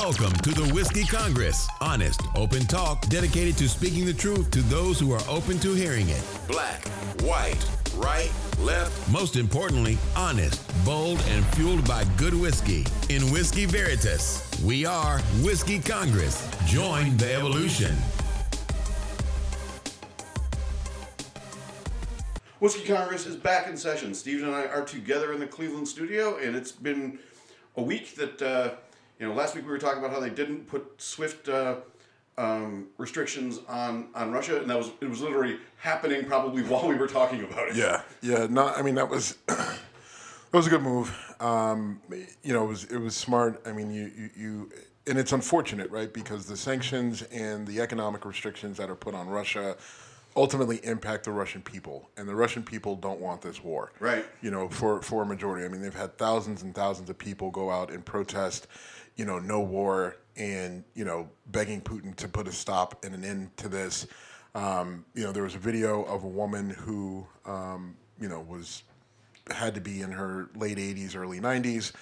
Welcome to the Whiskey Congress. Honest, open talk dedicated to speaking the truth to those who are open to hearing it. Black, white, right, left. Most importantly, honest, bold, and fueled by good whiskey. In Whiskey Veritas, we are Whiskey Congress. Join the evolution. Whiskey Congress is back in session. Steven and I are together in the Cleveland studio, and it's been a week that uh, you know. Last week we were talking about how they didn't put swift uh, um, restrictions on on Russia, and that was it was literally happening probably while we were talking about it. Yeah, yeah. No, I mean that was that was a good move. Um, you know, it was it was smart. I mean, you, you you and it's unfortunate, right? Because the sanctions and the economic restrictions that are put on Russia ultimately impact the Russian people, and the Russian people don't want this war. Right. You know, for for a majority. I mean, they've had thousands and thousands of people go out and protest. You know, no war, and you know, begging Putin to put a stop and an end to this. Um, you know, there was a video of a woman who, um, you know, was had to be in her late 80s, early 90s,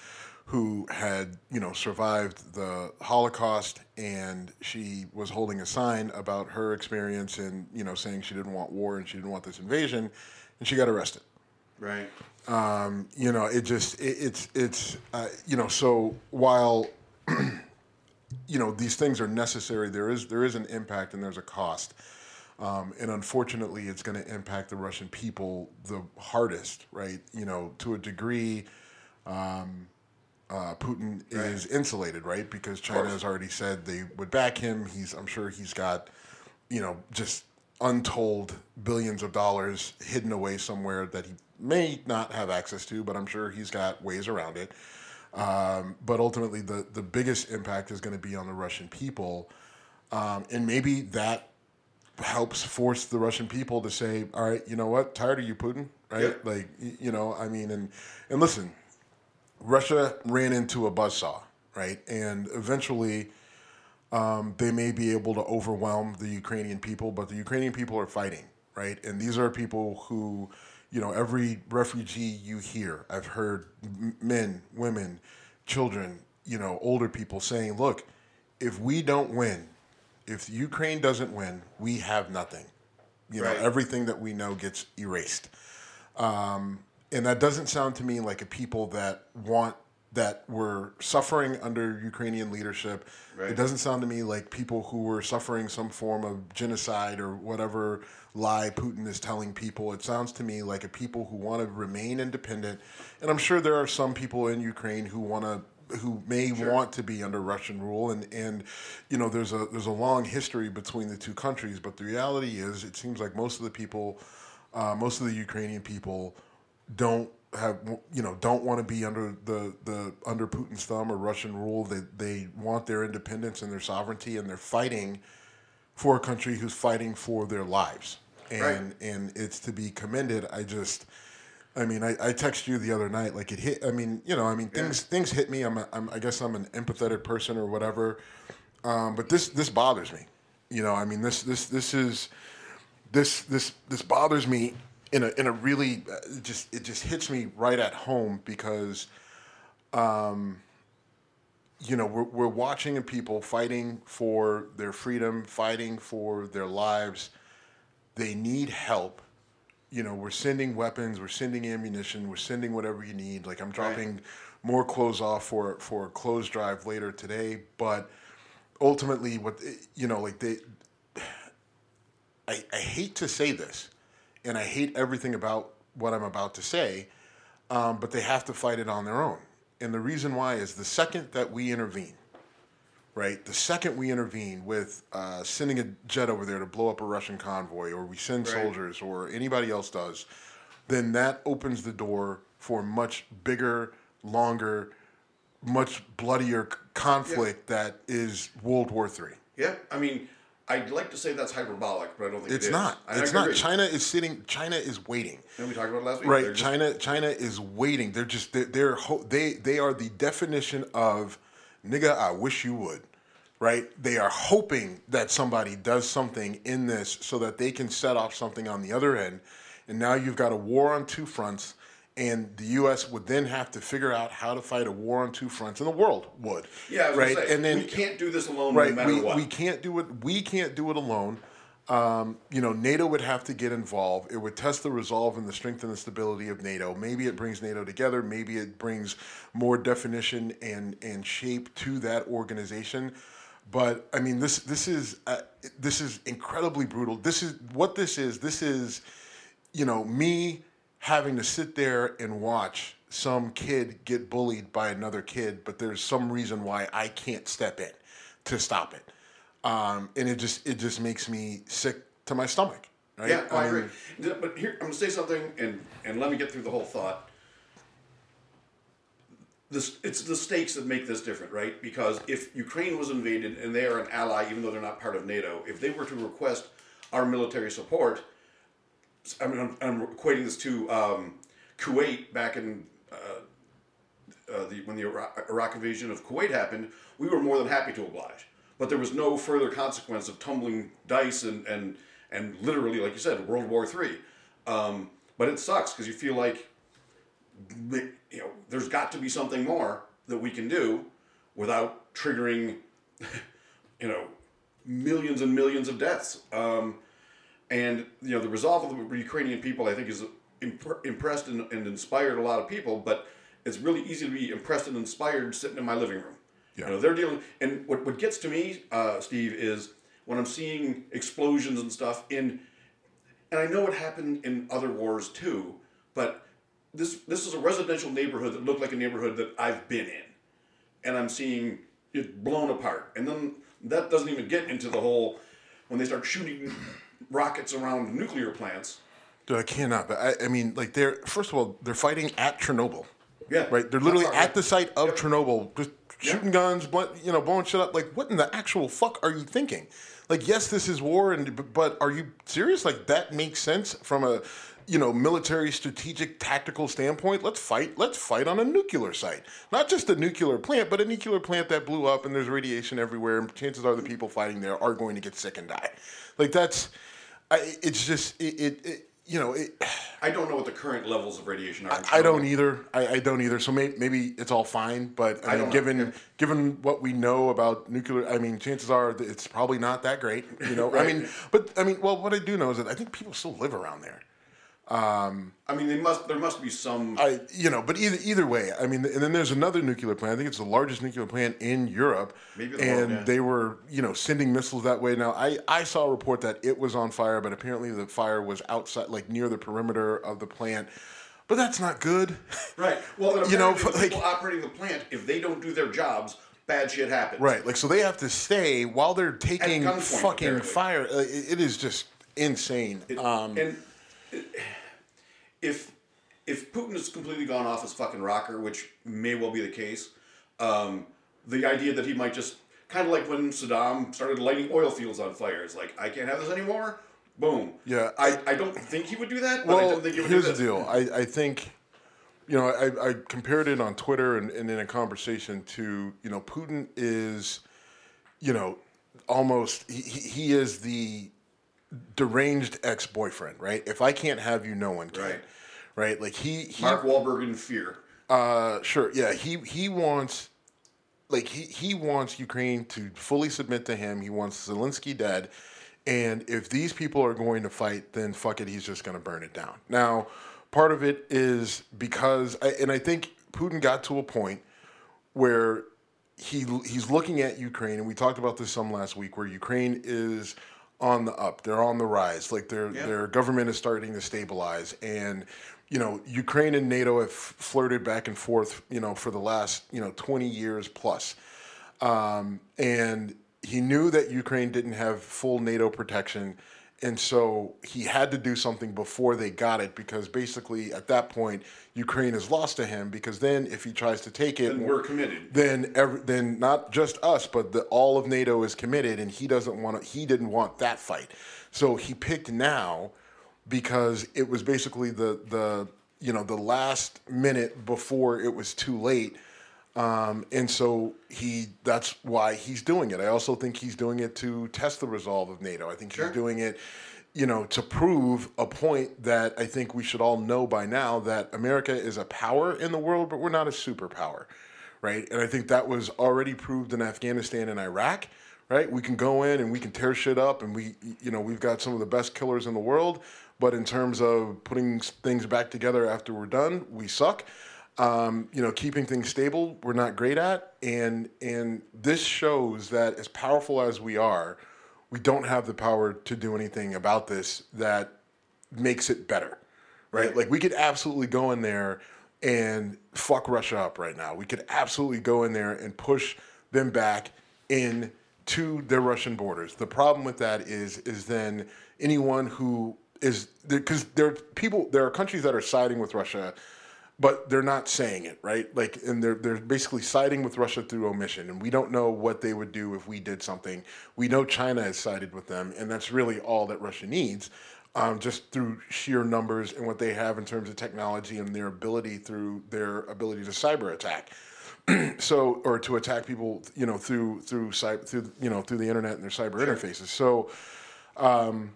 who had, you know, survived the Holocaust and she was holding a sign about her experience and, you know, saying she didn't want war and she didn't want this invasion and she got arrested. Right. Um, you know, it just, it, it's, it's, uh, you know, so while, you know, these things are necessary, there is, there is an impact and there's a cost. Um, and unfortunately, it's going to impact the Russian people the hardest, right? You know, to a degree, um, uh, Putin is insulated, right? Because China has already said they would back him. He's, I'm sure he's got, you know, just untold billions of dollars hidden away somewhere that he may not have access to, but I'm sure he's got ways around it. Um, but ultimately, the, the biggest impact is going to be on the Russian people. Um, and maybe that helps force the Russian people to say, all right, you know what, tired of you, Putin, right? Yeah. Like, you know, I mean, and, and listen, Russia ran into a buzzsaw, right? And eventually, um, they may be able to overwhelm the Ukrainian people, but the Ukrainian people are fighting, right? And these are people who, you know, every refugee you hear, I've heard men, women, children, you know, older people saying, look, if we don't win, if Ukraine doesn't win, we have nothing. You know, everything that we know gets erased. Um, and that doesn't sound to me like a people that want that were suffering under Ukrainian leadership. Right. It doesn't sound to me like people who were suffering some form of genocide or whatever lie Putin is telling people. It sounds to me like a people who want to remain independent. And I'm sure there are some people in Ukraine who want to who may want to be under Russian rule and and you know there's a there's a long history between the two countries but the reality is it seems like most of the people uh, most of the Ukrainian people don't have you know don't want to be under the the under Putin's thumb or Russian rule. They they want their independence and their sovereignty, and they're fighting for a country who's fighting for their lives. And Right. and it's to be commended. I just. I mean, I, I texted you the other night. Like it hit. I mean, you know, I mean, things things hit me. I'm, a, I'm I guess I'm an empathetic person or whatever. Um, but this this bothers me. You know, I mean, this this this is this this this bothers me in a in a really uh, it just it just hits me right at home because um you know we're we're watching people fighting for their freedom fighting for their lives. They need help. You know we're sending weapons we're sending ammunition we're sending whatever you need. Like i'm dropping more clothes off for for a clothes drive later today but ultimately what you know like they I, I hate to say this, and I hate everything about what I'm about to say, um, but they have to fight it on their own. And the reason why is the second that we intervene, right? The second we intervene with uh, sending a jet over there to blow up a Russian convoy, or we send Right. soldiers, or anybody else does, then that opens the door for much bigger, longer, much bloodier conflict that is World War Three. Yeah. I mean, I'd like to say that's hyperbolic, but I don't think It's it is. not. I It's agree. not. China is sitting. China is waiting. And we talked about last week. Right. Just- China. China is waiting. They're just. They're. they're they. They are the definition of, nigga. I wish you would. Right. They are hoping that somebody does something in this so that they can set off something on the other end, and now you've got a war on two fronts, and the U.S. would then have to figure out how to fight a war on two fronts, and the world would. Yeah, right. say, and then we can't do this alone right, no matter we, what. we can't do it. We can't do it alone. Um, you know, NATO would have to get involved. It would test the resolve and the strength and the stability of NATO. Maybe it brings NATO together. Maybe it brings more definition and and shape to that organization. But I mean, this this is uh, this is incredibly brutal. This is what this is. This is, you know, me having to sit there and watch some kid get bullied by another kid, but there's some reason why I can't step in to stop it um, and it just it just makes me sick to my stomach. Right? Yeah, I, agree. mean, But here, I'm going to say something, and and let me get through the whole thought. This it's the stakes that make this different, right? Because if Ukraine was invaded and they are an ally, even though they're not part of NATO, if they were to request our military support, I mean, I'm, I'm equating this to um, Kuwait back in uh, uh, the, when the Iraq, Iraq invasion of Kuwait happened, we were more than happy to oblige. But there was no further consequence of tumbling dice and and and literally, like you said, World War Three. Um, but it sucks because you feel like you know there's got to be something more that we can do without triggering you know millions and millions of deaths. Um, and you know the resolve of the Ukrainian people, I think, is imp- impressed and, and inspired a lot of people. But it's really easy to be impressed and inspired sitting in my living room. Yeah. You know, they're dealing. And what, what gets to me, uh, Steve, is when I'm seeing explosions and stuff in, and I know it happened in other wars too, but this this is a residential neighborhood that looked like a neighborhood that I've been in, and I'm seeing it blown apart. And then that doesn't even get into the whole when they start shooting rockets around nuclear plants. dude, I cannot. But I, I mean, like they're first of all they're fighting at Chernobyl. Yeah. Right. They're literally That's all right. at the site of Yep. Chernobyl, just shooting guns, bl- you know, blowing shit up. Like, what in the actual fuck are you thinking? Like, yes, this is war, and but are you serious? Like, that makes sense from a you know military strategic tactical standpoint. Let's fight. Let's fight on a nuclear site, not just a nuclear plant, but a nuclear plant that blew up and there's radiation everywhere. And chances are the people fighting there are going to get sick and die. Like that's, I, it's just it, it, it you know it. I don't know what the current levels of radiation are. in I don't either. I, I don't either. So may, maybe it's all fine. But I, I mean, don't know. given given what we know about nuclear, I mean, chances are it's probably not that great. You know, I mean, but I mean, well, what I do know is that I think people still live around there. I mean, they must. There must be some. I, you know, but either either way, I mean, and then there's another nuclear plant. I think it's the largest nuclear plant in Europe, Maybe the and world, yeah. they were, you know, sending missiles that way. Now, I I saw a report that it was on fire, but apparently the fire was outside, like near the perimeter of the plant. But that's not good. right. Well, you know, the like- people operating the plant, if they don't do their jobs, bad shit happens. Right, like so they have to stay while they're taking gunpoint, fucking apparently. fire. It, it is just insane. um, and if if Putin has completely gone off his fucking rocker, which may well be the case, um, the idea that he might just kind of like when Saddam started lighting oil fields on fire, is like I can't have this anymore. Boom. Yeah. I, I don't think he would do that, but I well, don't think he would here's do the deal. I, I think, you know, I, I compared it on Twitter and, and in a conversation to, you know, Putin is, you know, almost he he is the deranged ex boyfriend, right? If I can't have you, no one can. Right. Right. Like he, he Mark Wahlberg in Fear. Uh, sure. Yeah, he he wants like he he wants Ukraine to fully submit to him. He wants Zelensky dead. And if these people are going to fight, then fuck it, he's just going to burn it down. Now, part of it is because, I, and I think Putin got to a point where he he's looking at Ukraine, and we talked about this some last week, where Ukraine is on the up, they're on the rise, like their Yeah. their government is starting to stabilize, and you know Ukraine and NATO have flirted back and forth, you know, for the last you know twenty years plus, um, and he knew that Ukraine didn't have full NATO protection. And so he had to do something before they got it because basically at that point Ukraine is lost to him because then if he tries to take it And we're committed. then every, then not just us, but the, all of NATO is committed, and he doesn't want to, he didn't want that fight, so he picked now because it was basically the the you know the last minute before it was too late, um, and so he that's why he's doing it. I also think he's doing it to test the resolve of NATO. I think Sure. he's doing it. you know, to prove a point that I think we should all know by now that America is a power in the world, but we're not a superpower, right? And I think that was already proved in Afghanistan and Iraq, right? We can go in and we can tear shit up, and we, you know, we've got some of the best killers in the world, but in terms of putting things back together after we're done, we suck. Um, you know, keeping things stable, we're not great at, and and this shows that as powerful as we are we don't have the power to do anything about this that makes it better, right? Like we could absolutely go in there and fuck Russia up right now. We could absolutely go in there and push them back in to their Russian borders. The problem with that is is then anyone who is because there are people there are countries that are siding with Russia but they're not saying it, right? Like, and they're they're basically siding with Russia through omission, and we don't know what they would do if we did something. We know China has sided with them, and that's really all that Russia needs, um, just through sheer numbers and what they have in terms of technology and their ability through their ability to cyber attack. so, or to attack people, you know, through through cyber through you know through the internet and their cyber sure. interfaces. So. Um,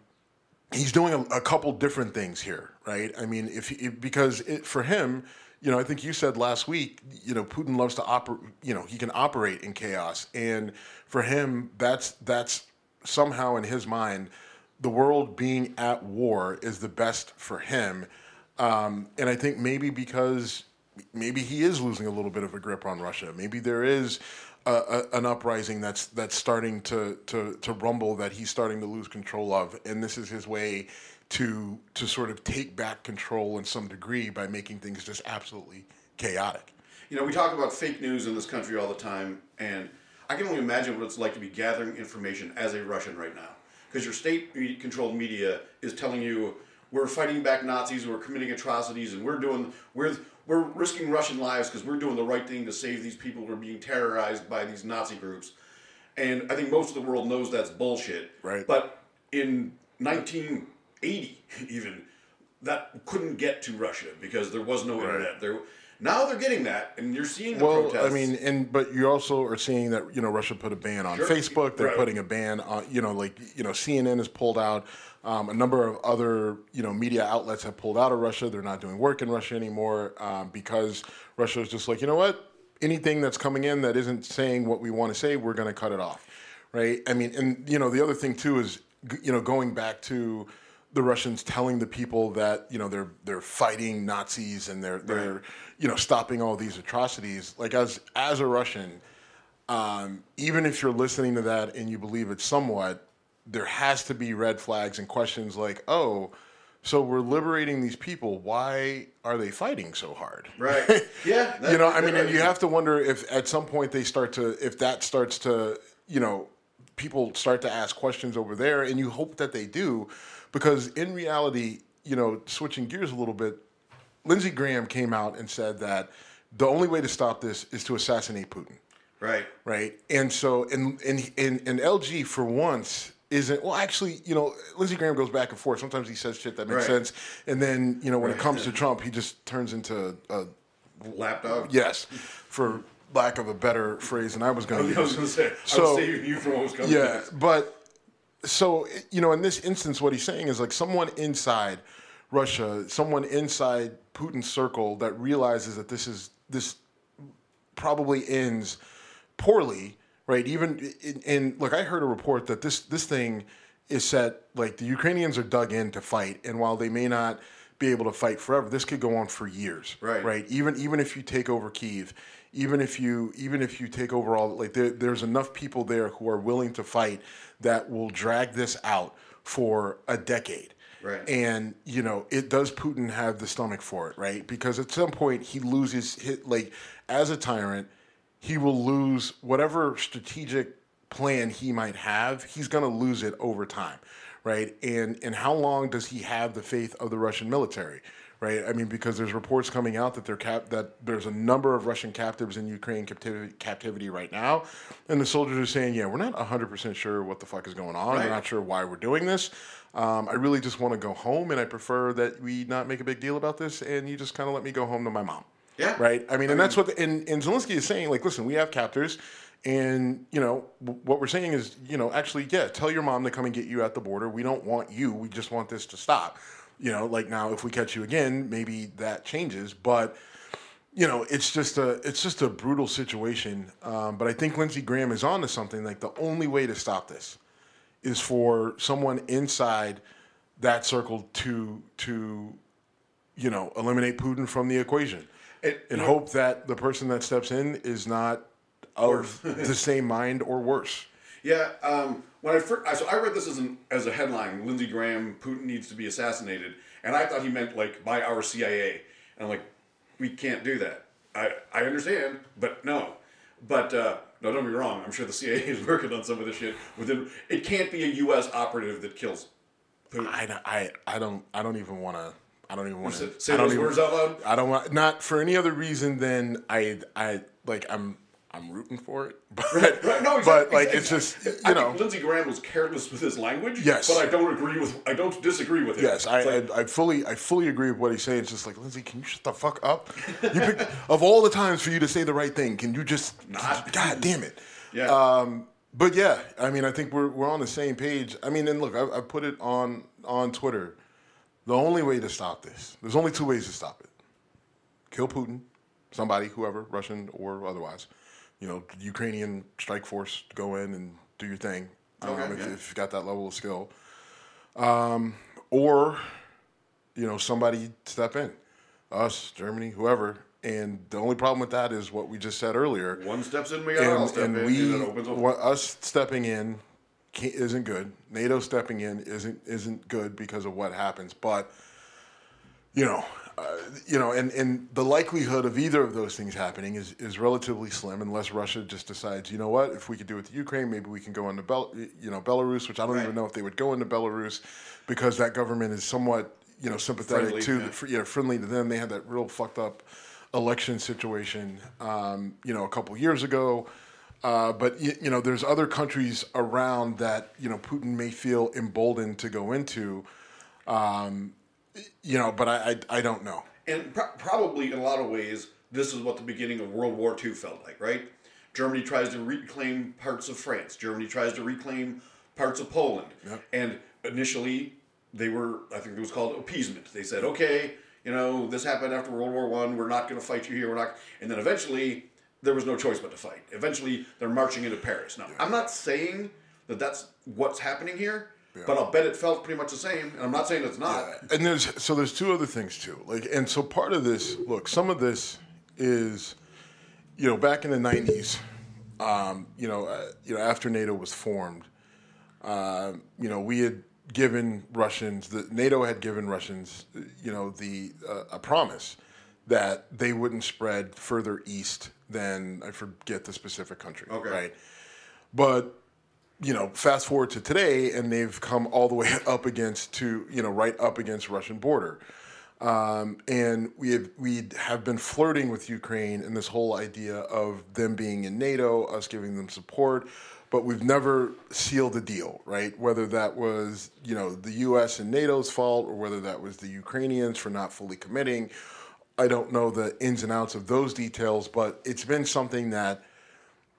he's doing a, a, couple different things here, right? I mean, if, because it, for him, you know, I think you said last week, you know, Putin loves to operate. You know, he can operate in chaos, and for him, that's that's somehow in his mind, the world being at war is the best for him. Um, and I think maybe because maybe he is losing a little bit of a grip on Russia. Maybe there is a, an uprising that's that's starting to, to to rumble that he's starting to lose control of, and this is his way to to sort of take back control in some degree by making things just absolutely chaotic. You know, we talk about fake news in this country all the time, and I can only imagine what it's like to be gathering information as a Russian right now, because your state-controlled media is telling you we're fighting back Nazis, we're committing atrocities, and we're doing we're we're risking Russian lives because we're doing the right thing to save these people who are being terrorized by these Nazi groups. And I think most of the world knows that's bullshit. Right. But in 1980, even that couldn't get to Russia because there was no right. internet. There. Now they're getting that, and you're seeing the well, protests. I mean, and but you also are seeing that you know Russia put a ban on sure. Facebook. They're right. putting a ban on you know like you know CNN is pulled out. Um, a number of other, you know, media outlets have pulled out of Russia. They're not doing work in Russia anymore um, because Russia is just like, you know what? Anything that's coming in that isn't saying what we want to say, we're going to cut it off, right? I mean, and you know, the other thing too is, you know, going back to the Russians telling the people that you know they're they're fighting Nazis and they're they're right. you know stopping all these atrocities. Like as as a Russian, um, even if you're listening to that and you believe it somewhat, there has to be red flags and questions like, oh, so we're liberating these people. Why are they fighting so hard? Right. Yeah. you know, I mean, and you have to wonder if at some point they start to, if that starts to, you know, people start to ask questions over there, and you hope that they do, because in reality, you know, switching gears a little bit, Lindsey Graham came out and said that the only way to stop this is to assassinate Putin. Right. Right. And so, and and and, and LG for once isn't well actually you know lindsey graham goes back and forth. Sometimes he says shit that makes right. sense. And then you know when right. it comes to trump he just turns into a lapdog yes for lack of a better phrase and i was going to i was going to say so, i was saving you from what was coming. yeah but so you know in this instance what he's saying is like someone inside russia someone inside putin's circle that realizes that this is this probably ends poorly right? Even in, in look, I heard a report that this this thing is set like the Ukrainians are dug in to fight, and while they may not be able to fight forever, this could go on for years, right? Right. Even even if you take over Kiev, even if you even if you take over all like there, there's enough people there who are willing to fight that will drag this out for a decade. Right. And you know, it does Putin have the stomach for it, right? Because at some point he loses hit like as a tyrant he will lose whatever strategic plan he might have. He's going to lose it over time, right? And and how long does he have the faith of the Russian military? Right, I mean, because there's reports coming out that there cap- that there's a number of Russian captives in Ukraine captivity, captivity right now, and the soldiers are saying, "Yeah, we're not 100 percent sure what the fuck is going on. Right. We're not sure why we're doing this. Um, I really just want to go home, and I prefer that we not make a big deal about this, and you just kind of let me go home to my mom." Yeah. Right. I mean, and that's what the, and, and Zelensky is saying. Like, listen, we have captors, and you know w- what we're saying is, you know, actually, yeah, tell your mom to come and get you at the border. We don't want you. We just want this to stop. You know, like now, if we catch you again, maybe that changes, but you know, it's just a it's just a brutal situation. Um, but I think Lindsey Graham is on to something. Like the only way to stop this is for someone inside that circle to to you know eliminate Putin from the equation, It- and hope that the person that steps in is not of the same mind or worse. Yeah, um, when I first, so I read this as an as a headline: Lindsey Graham, Putin needs to be assassinated, and I thought he meant like by our CIA, and I'm like, we can't do that. I I understand, but no, but uh, no, don't be wrong. I'm sure the CIA is working on some of this shit. Within it can't be a U.S. operative that kills Putin. I, I, I don't I don't even want to. I don't even want to say those words out loud? I don't want not for any other reason than I I like I'm I'm rooting for it, but Right, no, exactly, but like exactly. it's just you I know Lindsey Graham was careless with his language. Yes. but I don't agree with. I don't disagree with him. Yes, I, like- I, I fully I fully agree with what he's saying. It's just like Lindsey, can you shut the fuck up? You picked, of all the times for you to say the right thing, can you just Not. God damn it? yeah. Um, but yeah, I mean, I think we're we're on the same page. I mean, and look, I, I put it on on Twitter. The only way to stop this, there's only two ways to stop it: kill Putin, somebody, whoever, Russian or otherwise. You know, Ukrainian strike force, go in and do your thing. Okay, um, if, yeah. if you've got that level of skill, um, or you know, somebody step in, us, Germany, whoever. And the only problem with that is what we just said earlier one steps in, we got all and, step and in, we and it opens up. us stepping in isn't good. NATO stepping in isn't isn't good because of what happens. But you know, uh, you know, and, and the likelihood of either of those things happening is, is relatively slim unless Russia just decides, you know what, if we could do it to Ukraine, maybe we can go into Bel- you know Belarus, which I don't Right. even know if they would go into Belarus because that government is somewhat you know sympathetic Friendly, to yeah. the, yeah, friendly to them. They had that real fucked up election situation, um, you know, a couple years ago. Uh, but you, you know, there's other countries around that you know Putin may feel emboldened to go into. Um, you know, but I, I I don't know. And pro- probably in a lot of ways, this is what the beginning of World War II felt like, right? Germany tries to reclaim parts of France. Germany tries to reclaim parts of Poland. Yep. And initially, they were, I think it was called appeasement. They said, okay, you know, this happened after World War One. We're not going to fight you here. We're not. And then eventually, there was no choice but to fight. Eventually, they're marching into Paris. Now, I'm not saying that that's what's happening here, but I'll bet it felt pretty much the same. And I'm not saying it's not. And there's so there's two other things too. Like and so part of this, look, some of this is, you know, back in the '90s, um, you know, uh, you know, after NATO was formed, uh, you know, we had given Russians, the NATO had given Russians, you know, the uh, a promise that they wouldn't spread further east than I forget the specific country, Okay. right? But you know, fast forward to today, and they've come all the way up against to you know right up against Russian border, um, and we have we have been flirting with Ukraine and this whole idea of them being in NATO, us giving them support, but we've never sealed the deal, right? Whether that was you know the U.S. and NATO's fault, or whether that was the Ukrainians for not fully committing. I don't know the ins and outs of those details, but it's been something that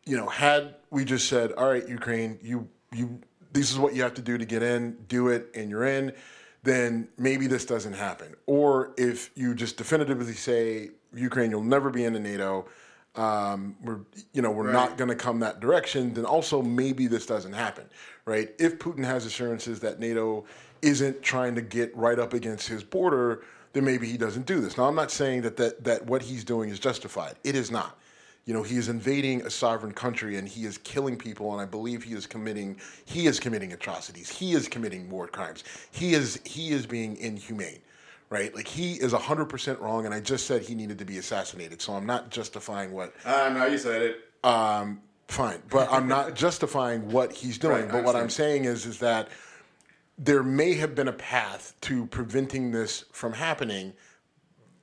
you know, had we just said, "All right, Ukraine, you you this is what you have to do to get in, do it, and you're in," then maybe this doesn't happen. Or if you just definitively say, "Ukraine, you'll never be into NATO," um, we're you know we're Right. not going to come that direction. Then also maybe this doesn't happen, right? If Putin has assurances that NATO isn't trying to get right up against his border, then maybe he doesn't do this. Now, I'm not saying that that that what he's doing is justified. It is not. You know he is invading a sovereign country and he is killing people and i believe he is committing he is committing atrocities. He is committing war crimes. He is he is being inhumane right? Like he is 100% wrong and i just said he needed to be assassinated. So i'm not justifying what Ah, now you said it. um, fine. But i'm not justifying what he's doing. Right, but what i'm saying is is that there may have been a path to preventing this from happening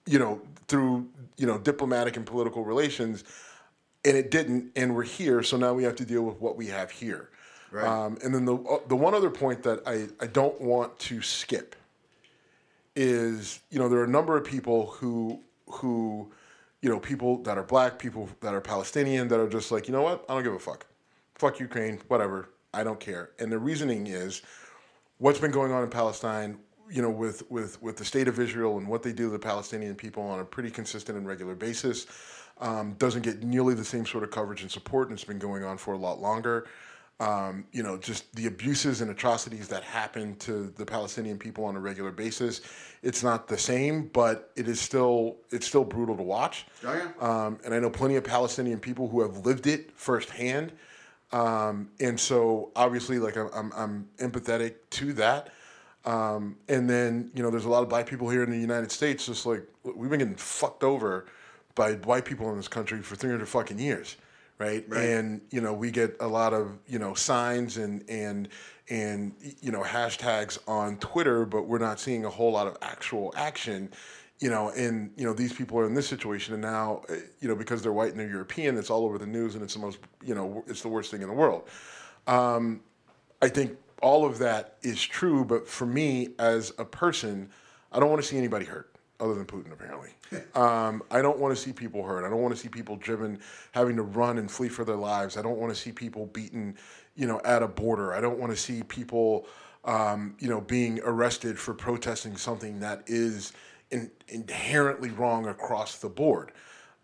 you know through you know diplomatic and political relations and it didn't and we're here so now we have to deal with what we have here Right. um, and then the, the one other point that I, I don't want to skip is you know there are a number of people who who you know, people that are black, people that are Palestinian, that are just like, you know what, I don't give a fuck, fuck Ukraine, whatever, I don't care. And the reasoning is, what's been going on in Palestine, you know, with with with the state of Israel and what they do to the Palestinian people on a pretty consistent and regular basis. Um, doesn't get nearly the same sort of coverage and support, and it's been going on for a lot longer. Um, you know, just the abuses and atrocities that happen to the Palestinian people on a regular basis. It's not the same, but it is still it's still brutal to watch. Oh, yeah. Um, and I know plenty of Palestinian people who have lived it firsthand. Um, and so obviously, like I'm, I'm, I'm empathetic to that. Um, and then you know, there's a lot of black people here in the United States. Just like we've been getting fucked over by white people in this country for 300 fucking years, right? Right. And you know, we get a lot of you know signs and and and you know hashtags on Twitter, but we're not seeing a whole lot of actual action. You know, and you know these people are in this situation, and now, uh, you know, because they're white and they're European, it's all over the news, and it's the most, you know, it's the worst thing in the world. Um, I think all of that is true, but for me as a person, I don't want to see anybody hurt other than Putin, apparently. um, I don't want to see people hurt. I don't want to see people driven, having to run and flee for their lives. I don't want to see people beaten, you know, at a border. I don't want to see people, um, you know, being arrested for protesting something that is in, inherently wrong across the board.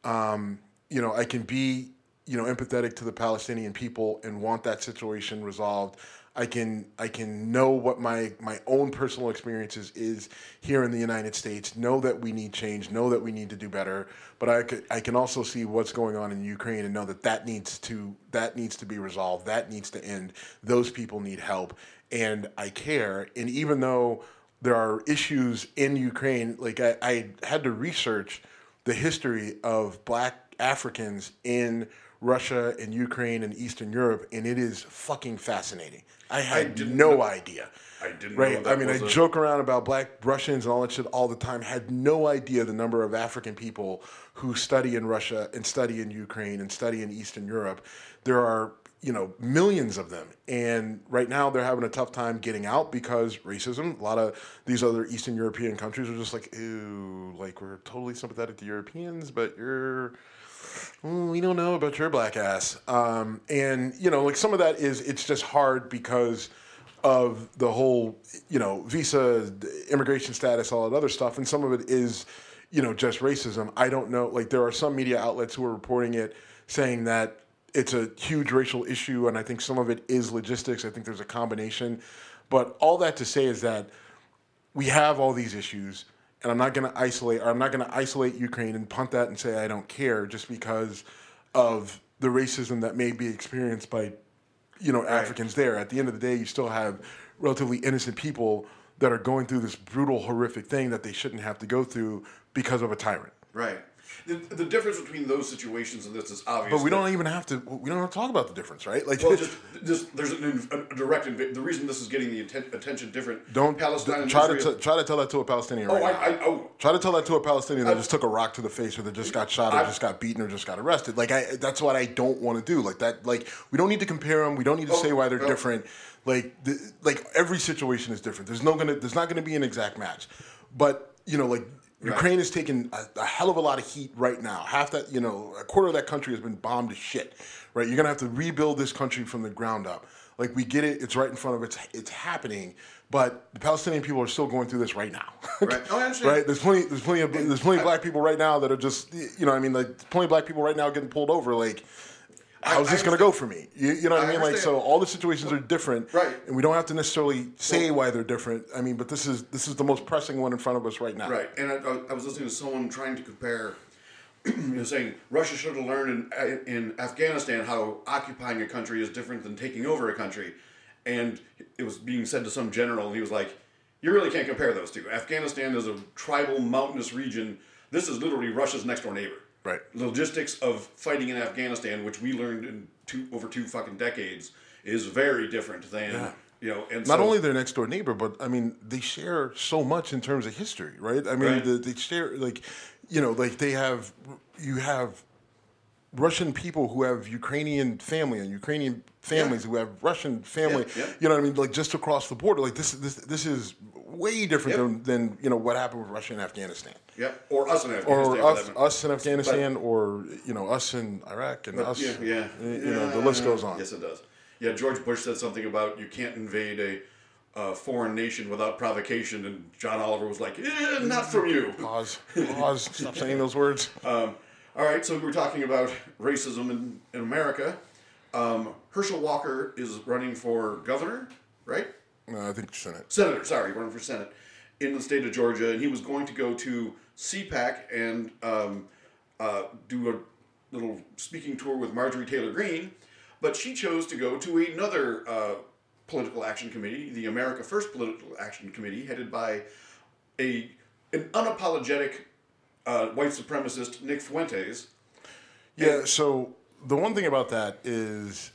Um, you know, I can be, you know, empathetic to the Palestinian people and want that situation resolved. I can I can know what my my own personal experiences is here in the United States. Know that we need change. Know that we need to do better. But I could, I can also see what's going on in Ukraine and know that that needs to that needs to be resolved. That needs to end. Those people need help, and I care. And even though there are issues in Ukraine, like I, I had to research the history of Black Africans in Russia and Ukraine and Eastern Europe, and it is fucking fascinating. I had didn't no know- idea. I didn't Right. know that I mean, I a- joke around about black Russians and all that shit all the time. Had no idea the number of African people who study in Russia and study in Ukraine and study in Eastern Europe. There are, you know, millions of them. And right now they're having a tough time getting out because racism. A lot of these other Eastern European countries are just like, ew, like we're totally sympathetic to Europeans, but you're "Mm, we don't know about your black ass. Um, and you know, like some of that is it's just hard because of the whole, you know, visa, immigration status, all that other stuff, and some of it is, you know, just racism. I don't know. Like there are some media outlets who are reporting it, saying that it's a huge racial issue, and I think some of it is logistics. I think there's a combination, but all that to say is that we have all these issues, and I'm not going to isolate, or I'm not going to isolate Ukraine and punt that and say I don't care just because of the racism that may be experienced by, you know, Africans there. At the end of the day, you still have relatively innocent people that are going through this brutal, horrific thing that they shouldn't have to go through because of a tyrant. Right. The, the difference between those situations and this is obvious. But we don't even have to. We don't have to talk about the difference, right? Like, Well, just, just there's an, a direct inv- the reason this is getting the atten- attention different. don't Palestine try to t- try to tell that to a Palestinian. oh, right I. I oh Try to tell that to a Palestinian that just took a rock to the face, or that just got shot, or I- just got beaten, or just got arrested. Like I, that's what I don't want to do. Like that. Like we don't need to compare them. We don't need to Oh, say why they're oh. different. Like the, like every situation is different. There's no gonna. There's not gonna be an exact match. But you know, like Ukraine is taking a, a hell of a lot of heat right now. Half that, you know, a quarter of that country has been bombed to shit. Right? You're gonna have to rebuild this country from the ground up. Like we get it. It's right in front of it's it's happening. But the Palestinian people are still going through this right now. Right. Oh, I understand. right? There's plenty. There's plenty of there's plenty of black people right now that are just you know. I mean, like plenty of black people right now getting pulled over. Like, how's I this going to go for me? You, you know what I, I mean? Like, so all the situations are different, Right. And we don't have to necessarily say why they're different. I mean, but this is this is the most pressing one in front of us right now. Right, and I, I was listening to someone trying to compare, you know, saying Russia should have learned in, in Afghanistan how occupying a country is different than taking over a country, and it was being said to some general, and he was like, "You really can't compare those two. Afghanistan is a tribal, mountainous region. This is literally Russia's next door neighbor. Right. Logistics of fighting in Afghanistan, which we learned in two over two fucking decades, is very different than." Yeah. You know, and Not so- only their next door neighbor, but I mean, they share so much in terms of history, right? I mean, Right. the, they share like, you know, like they have, you have Russian people who have Ukrainian family and Ukrainian families Yeah. who have Russian family. Yeah, yeah. You know what I mean? Like just across the border. Like this this this is way different Yep. than, than you know what happened with Russia and Afghanistan. Yep. Or us in Afghanistan. Or us, us in Afghanistan, or you know us in Iraq, and us. Yeah, yeah. You know the list goes on. Yes, it does. Yeah, George Bush said something about you can't invade a uh, foreign nation without provocation, and John Oliver was like, eh, "Not from you." Pause. Pause. Stop saying those words. Um, all right, so we're talking about racism in, in America. Um, Herschel Walker is running for governor, right? No, I think Senate. Senator, sorry, running for Senate in the state of Georgia, and he was going to go to CPAC and um, uh, do a little speaking tour with Marjorie Taylor Greene, but she chose to go to another uh, political action committee, the America First Political Action Committee, headed by a an unapologetic uh, white supremacist Nick Fuentes. Yeah. So the one thing about that is,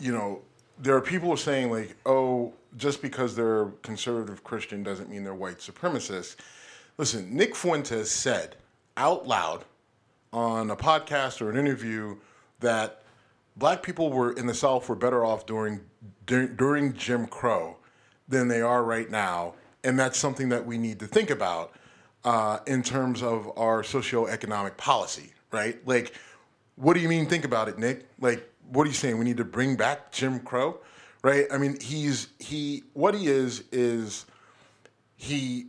you know, there are people saying like, oh, just because they're conservative Christian doesn't mean they're white supremacists. Listen, Nick Fuentes said out loud on a podcast or an interview that black people were in the South were better off during during Jim Crow than they are right now, and that's something that we need to think about uh, in terms of our socioeconomic policy, right? Like, what do you mean? Think about it, Nick. Like, what are you saying? We need to bring back Jim Crow, right? I mean, he's he what he is is he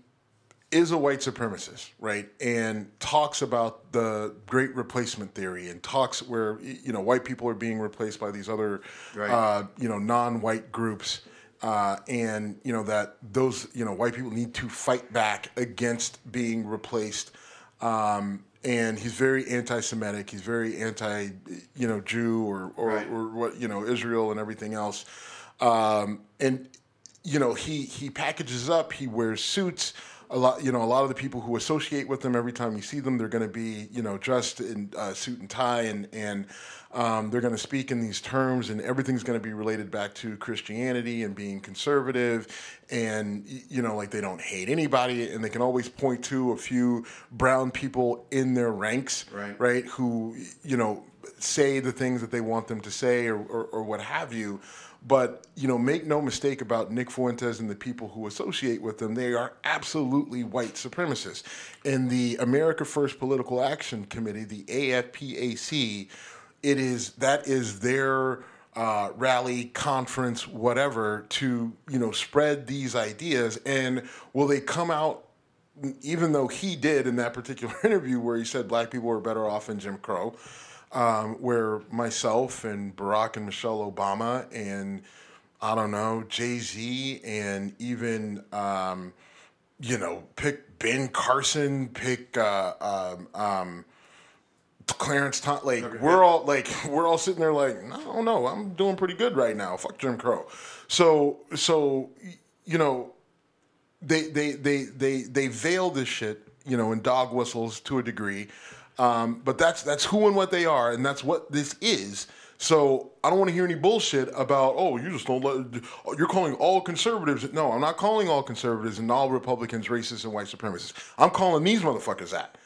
is a white supremacist, right? And talks about the great replacement theory and talks where you know white people are being replaced by these other Right. uh, you know non-white groups. Uh, and you know that those you know white people need to fight back against being replaced um, and he's very anti-Semitic. He's very anti, you know, Jew or or, Right. or what you know Israel and everything else. Um, and you know he he packages up. He wears suits. A lot, you know, a lot of the people who associate with them every time you see them, they're going to be, you know, dressed in uh, suit and tie, and and um, they're going to speak in these terms, and everything's going to be related back to Christianity and being conservative, and you know, like they don't hate anybody, and they can always point to a few brown people in their ranks, Right. right, who you know say the things that they want them to say, or or, or what have you. But you know, make no mistake about Nick Fuentes and the people who associate with them. They are absolutely white supremacists. In the America First Political Action Committee, the AFPAC, it is that is their uh, rally, conference, whatever, to you know spread these ideas. And will they come out even though he did in that particular interview where he said black people were better off in Jim Crow, um, where myself and Barack and Michelle Obama and I don't know Jay Z and even um, you know pick Ben Carson, pick uh, um, um, Clarence like we're all like we're all sitting there like no no I'm doing pretty good right now. Fuck Jim Crow. So so you know they they they they they veil this shit, you know, in dog whistles to a degree. Um, but that's that's who and what they are, and that's what this is. So I don't want to hear any bullshit about oh you just don't let you're calling all conservatives. No, I'm not calling all conservatives and all Republicans racist and white supremacists. I'm calling these motherfuckers that.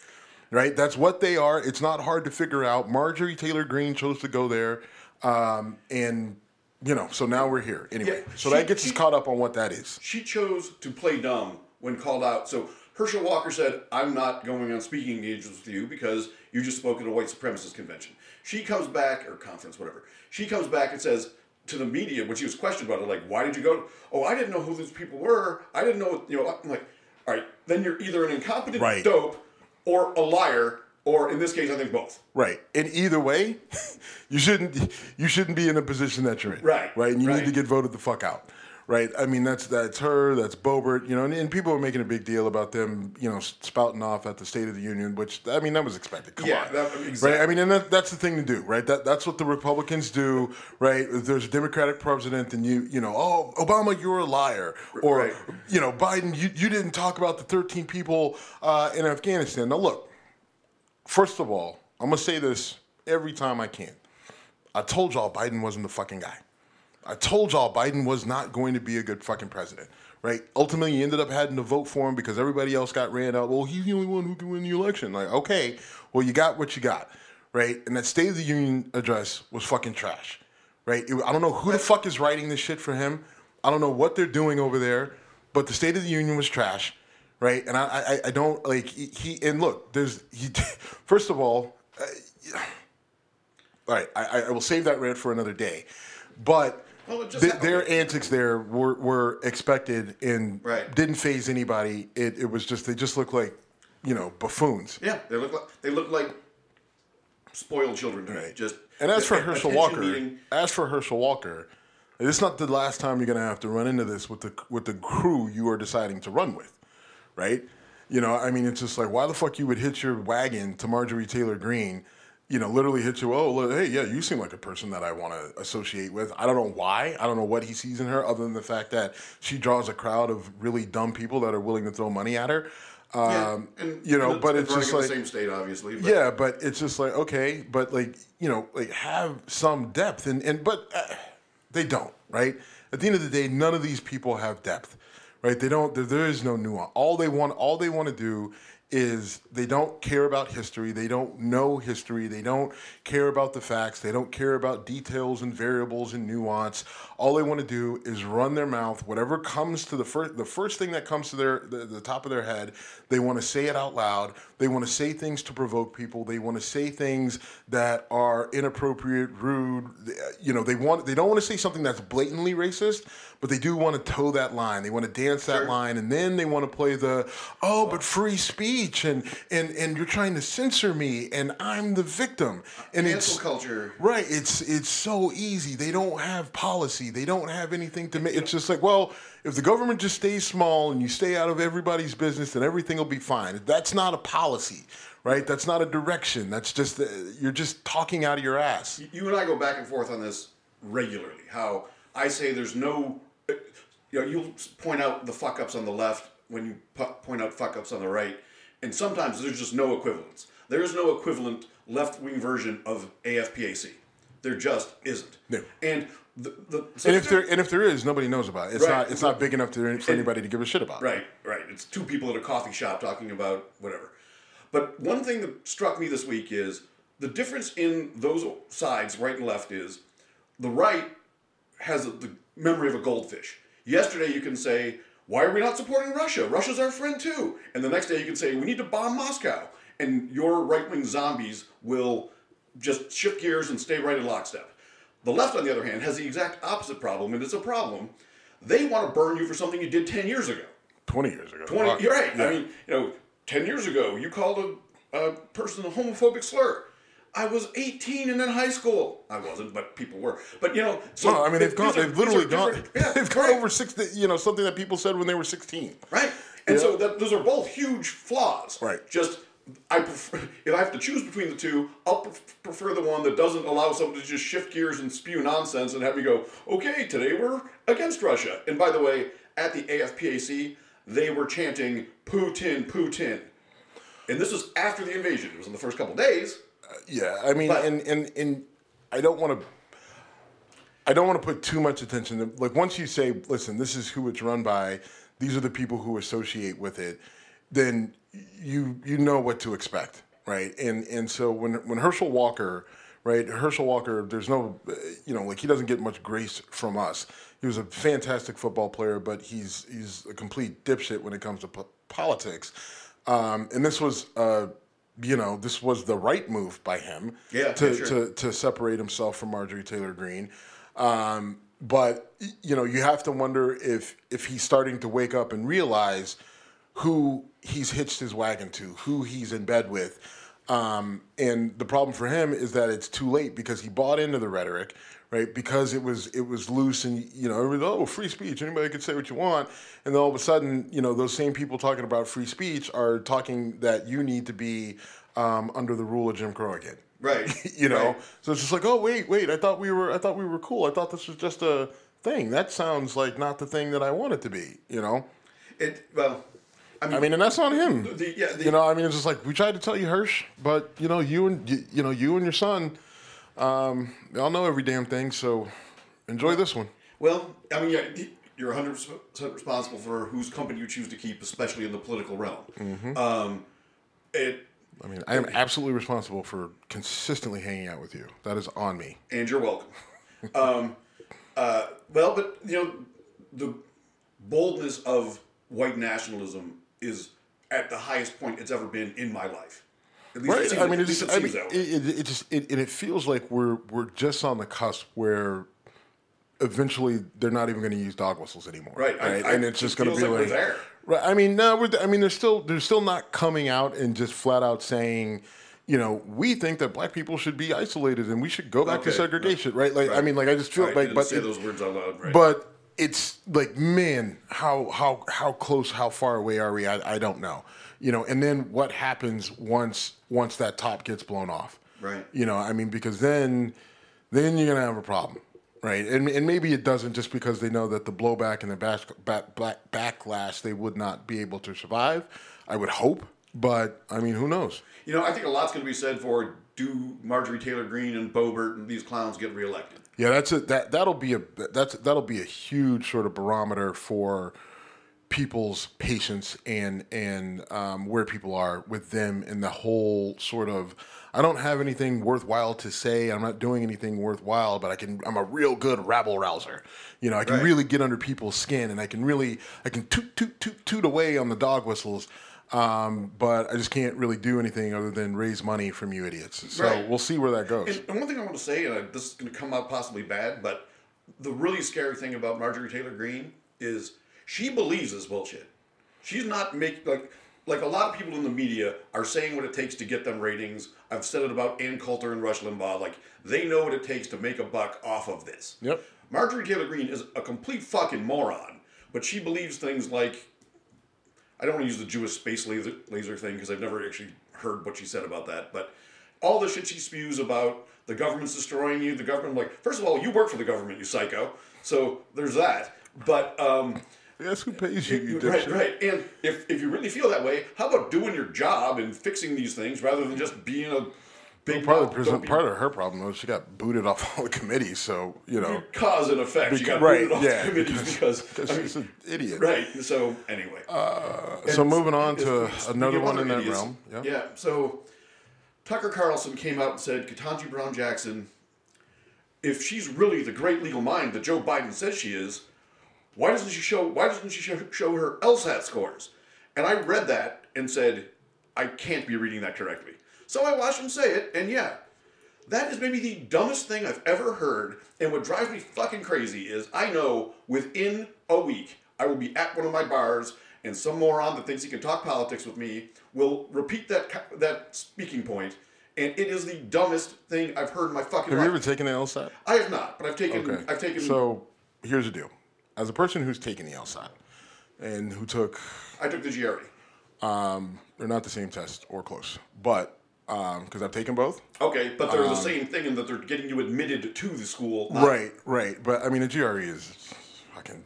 Right, that's what they are. It's not hard to figure out. Marjorie Taylor Greene chose to go there, um, and you know, so now we're here anyway. Yeah, so she- that gets she- us caught up on what that is. She chose to play dumb when called out. So Herschel Walker said, I'm not going on speaking engagements with you because you just spoke at a white supremacist convention. She comes back, or conference, whatever. She comes back and says to the media, when she was questioned about it, like, why did you go? Oh, I didn't know who these people were. I didn't know, you know, I'm like, all right, then you're either an incompetent Right. dope or a liar, or in this case, I think both. Right. And either way, you shouldn't you shouldn't be in a position that you're in. Right, Right. And you right. need to get voted the fuck out. Right. I mean that's that's her, that's Boebert, you know, and, and people are making a big deal about them, you know, spouting off at the State of the Union, which I mean that was expected. Come Yeah, on. that- Right. I mean, and that, that's the thing to do, right? That that's what the Republicans do, right? If there's a Democratic president, and you you know, oh Obama, you're a liar, or Right. you know, Biden, you, you didn't talk about the 13 people uh, in Afghanistan. Now look, First of all, I'm gonna say this every time I can. I told y'all Biden wasn't the fucking guy. I told y'all Biden was not going to be a good fucking president, right? Ultimately, you ended up having to vote for him because everybody else got ran out. Well, he's the only one who can win the election. Like, okay, well, you got what you got, right? And that State of the Union address was fucking trash, right? It- I don't know who the fuck is writing this shit for him. I don't know what they're doing over there, but the State of the Union was trash, right? And I, I, I don't like he, he. And look, there's he. First of all, uh, all right, I, I will save that rant for another day, but. Well, it just th- happened. their antics there were, were expected and Right. didn't faze anybody. It, it was just they just looked like, you know, buffoons. Yeah, they look like they look like spoiled children to me. Right. Just And as for Herschel Walker, needing- as for Herschel Walker, it's not the last time you're going to have to run into this with the with the crew you are deciding to run with, right? You know, I mean, it's just like why the fuck you would hitch your wagon to Marjorie Taylor Greene, you know, literally hit you. Oh, look, hey, yeah, you seem like a person that I want to associate with. I don't know why. I don't know what he sees in her, other than the fact that she draws a crowd of really dumb people that are willing to throw money at her. yeah, Um, and, you know, and but it's just like the same state, obviously. But yeah, but it's just like okay, but like you know, like have some depth, and and but uh, they don't, right? At the end of the day, none of these people have depth, right? They don't. There, there is no nuance. All they want, all they want to do is they don't care about history. They don't know history. They don't care about the facts. They don't care about details and variables and nuance. All they want to do is run their mouth. Whatever comes to the first, the first thing that comes to their the, the top of their head, they want to say it out loud. They want to say things to provoke people. They want to say things that are inappropriate, rude. You know, they want they don't want to say something that's blatantly racist, but they do want to toe that line. They want to dance that Sure. line, and then they want to play the oh, but free speech, and and and you're trying to censor me, and I'm the victim, and cancel it's culture. Right. It's it's so easy. They don't have policy. They don't have anything to make. It's just like, well, if the government just stays small and you stay out of everybody's business, then everything will be fine. That's not a policy, right? That's not a direction. That's just uh, you're just talking out of your ass. You and I go back and forth on this regularly. How I say there's no, you know, you'll point out the fuck ups on the left when you point out fuck ups on the right, and sometimes there's just no equivalence. There is no equivalent left wing version of AFPAC. There just isn't. No. And the, the And if there and if there is, nobody knows about it. It's Right. not it's not big enough to, for anybody to give a shit about. Right, right. It's two people at a coffee shop talking about whatever. But one thing that struck me this week is the difference in those sides, right and left, is the right has the memory of a goldfish. Yesterday you can say, why are we not supporting Russia? Russia's our friend too. And the next day you can say, we need to bomb Moscow. And your right wing zombies will just shift gears and stay right in lockstep. The left, on the other hand, has the exact opposite problem, and it's a problem. They want to burn you for something you did 10 years ago. Twenty years ago. 20, Fuck. you're right. Yeah. I mean, you know, 10 years ago, you called a, a person a homophobic slur. I was 18 and in high school. I wasn't, but people were. But, you know, so. No, I mean they've gone. They've literally gone. Yeah, they've gone right, over six. You know something that people said when they were sixteen. Right. And Yeah. so that, those are both huge flaws. Right. Just, I prefer, if I have to choose between the two, I'll prefer the one that doesn't allow someone to just shift gears and spew nonsense and have me go, okay, today we're against Russia. And by the way, at the AFPAC, they were chanting Putin, Putin. And this was after the invasion. It was in the first couple days. Uh, yeah, I mean, But- and and and I don't want to. I don't want to put too much attention to like once you say, listen, this is who it's run by, these are the people who associate with it, then you you know what to expect, right? And and so when when Herschel Walker, right, Herschel Walker, there's no, you know, like he doesn't get much grace from us. He was a fantastic football player, but he's he's a complete dipshit when it comes to po- politics. Um, and this was, uh, you know, this was the right move by him Yeah, to, sure. to to separate himself from Marjorie Taylor Greene. Um, but you know, you have to wonder if if he's starting to wake up and realize who he's hitched his wagon to, who he's in bed with. Um, and the problem for him is that it's too late because he bought into the rhetoric, right? Because it was it was loose and you know, it was oh, free speech, anybody can say what you want, and then all of a sudden, you know, those same people talking about free speech are talking that you need to be um, under the rule of Jim Crow again. Right. you know, Right. so it's just like, oh wait, wait, I thought we were, I thought we were cool. I thought this was just a thing. That sounds like not the thing that I want it to be. You know, It, well, I mean, I mean, and that's on him. the, yeah, the, you know, I mean, it's just like we tried to tell you, Hirsch, but you know, you and you, you know, you and your son, um, y'all know every damn thing. So enjoy this one. Well, I mean, yeah, you're 100% responsible for whose company you choose to keep, especially in the political realm. Um, it I mean, I am absolutely responsible for consistently hanging out with you. That is on me. And you're welcome. um, uh, well, but you know, the boldness of white nationalism is at the highest point it's ever been in my life. At least Right. I mean, it just, I mean, it, it, it just, it, and it feels like we're we're just on the cusp where eventually they're not even going to use dog whistles anymore. Right. I- I- and it's just it going to be like like, there. right. I mean, no, we're, I mean, they're still they're still not coming out and just flat out saying. You know, we think that black people should be isolated and we should go back to segregation, right? Like, I mean, like I just feel like, but say those words out loud. Right. but it's like, man, how how how close, how far away are we? I, I don't know. You know, and then what happens once once that top gets blown off? Right. You know, I mean, because then then you're gonna have a problem, right? And and maybe it doesn't just because they know that the blowback and the back, back, back, backlash they would not be able to survive. I would hope, but I mean, who knows? You know, I think a lot's going to be said for do Marjorie Taylor Greene and Boebert and these clowns get reelected? Yeah, that's a that that'll be a that's that'll be a huge sort of barometer for people's patience and and um, where people are with them and the whole sort of I don't have anything worthwhile to say. I'm not doing anything worthwhile, but I can. I'm a real good rabble rouser. You know, I can Right. really get under people's skin, and I can really I can toot toot toot toot away on the dog whistles. Um, but I just can't really do anything other than raise money from you idiots. So Right. we'll see where that goes. And, one thing I want to say, and this is going to come out possibly bad, but the really scary thing about Marjorie Taylor Greene is she believes this bullshit. She's not make like like a lot of people in the media are saying what it takes to get them ratings. I've said it about Ann Coulter and Rush Limbaugh. Like they know what it takes to make a buck off of this. Yep. Marjorie Taylor Greene is a complete fucking moron, but she believes things like I don't want to use the Jewish space laser, laser thing because I've never actually heard what she said about that. But all the shit she spews about the government's destroying you, the government, like, first of all, you work for the government, you psycho. So there's that. But, um, That's who pays you. you right, right. And if, if you really feel that way, how about doing your job and fixing these things rather than just being a big Part of, the part of her problem was she got booted off all the committees. So you know, cause and effect? She got right, booted off yeah, the committees because, because I mean, she's an idiot. right. So anyway. Uh, so moving on to another one in that idiots, realm. Yeah. Yeah. So Tucker Carlson came out and said, Ketanji Brown Jackson, if she's really the great legal mind that Joe Biden says she is, why doesn't she show? Why doesn't she show, show her LSAT scores? And I read that and said, I can't be reading that correctly. So I watched him say it, and yeah, that is maybe the dumbest thing I've ever heard. And what drives me fucking crazy is I know within a week I will be at one of my bars and some moron that thinks he can talk politics with me will repeat that that speaking point, and it is the dumbest thing I've heard in my fucking life. Have life. you ever taken the LSAT? I have not, but I've taken. Okay. I've taken. So here's the deal: as a person who's taken the LSAT and who took, I took the GRE. Um, they're not the same test or close, but because I've taken both. Okay, but they're the same thing in that they're getting you admitted to the school. not- Right, right. But I mean, a GRE is fucking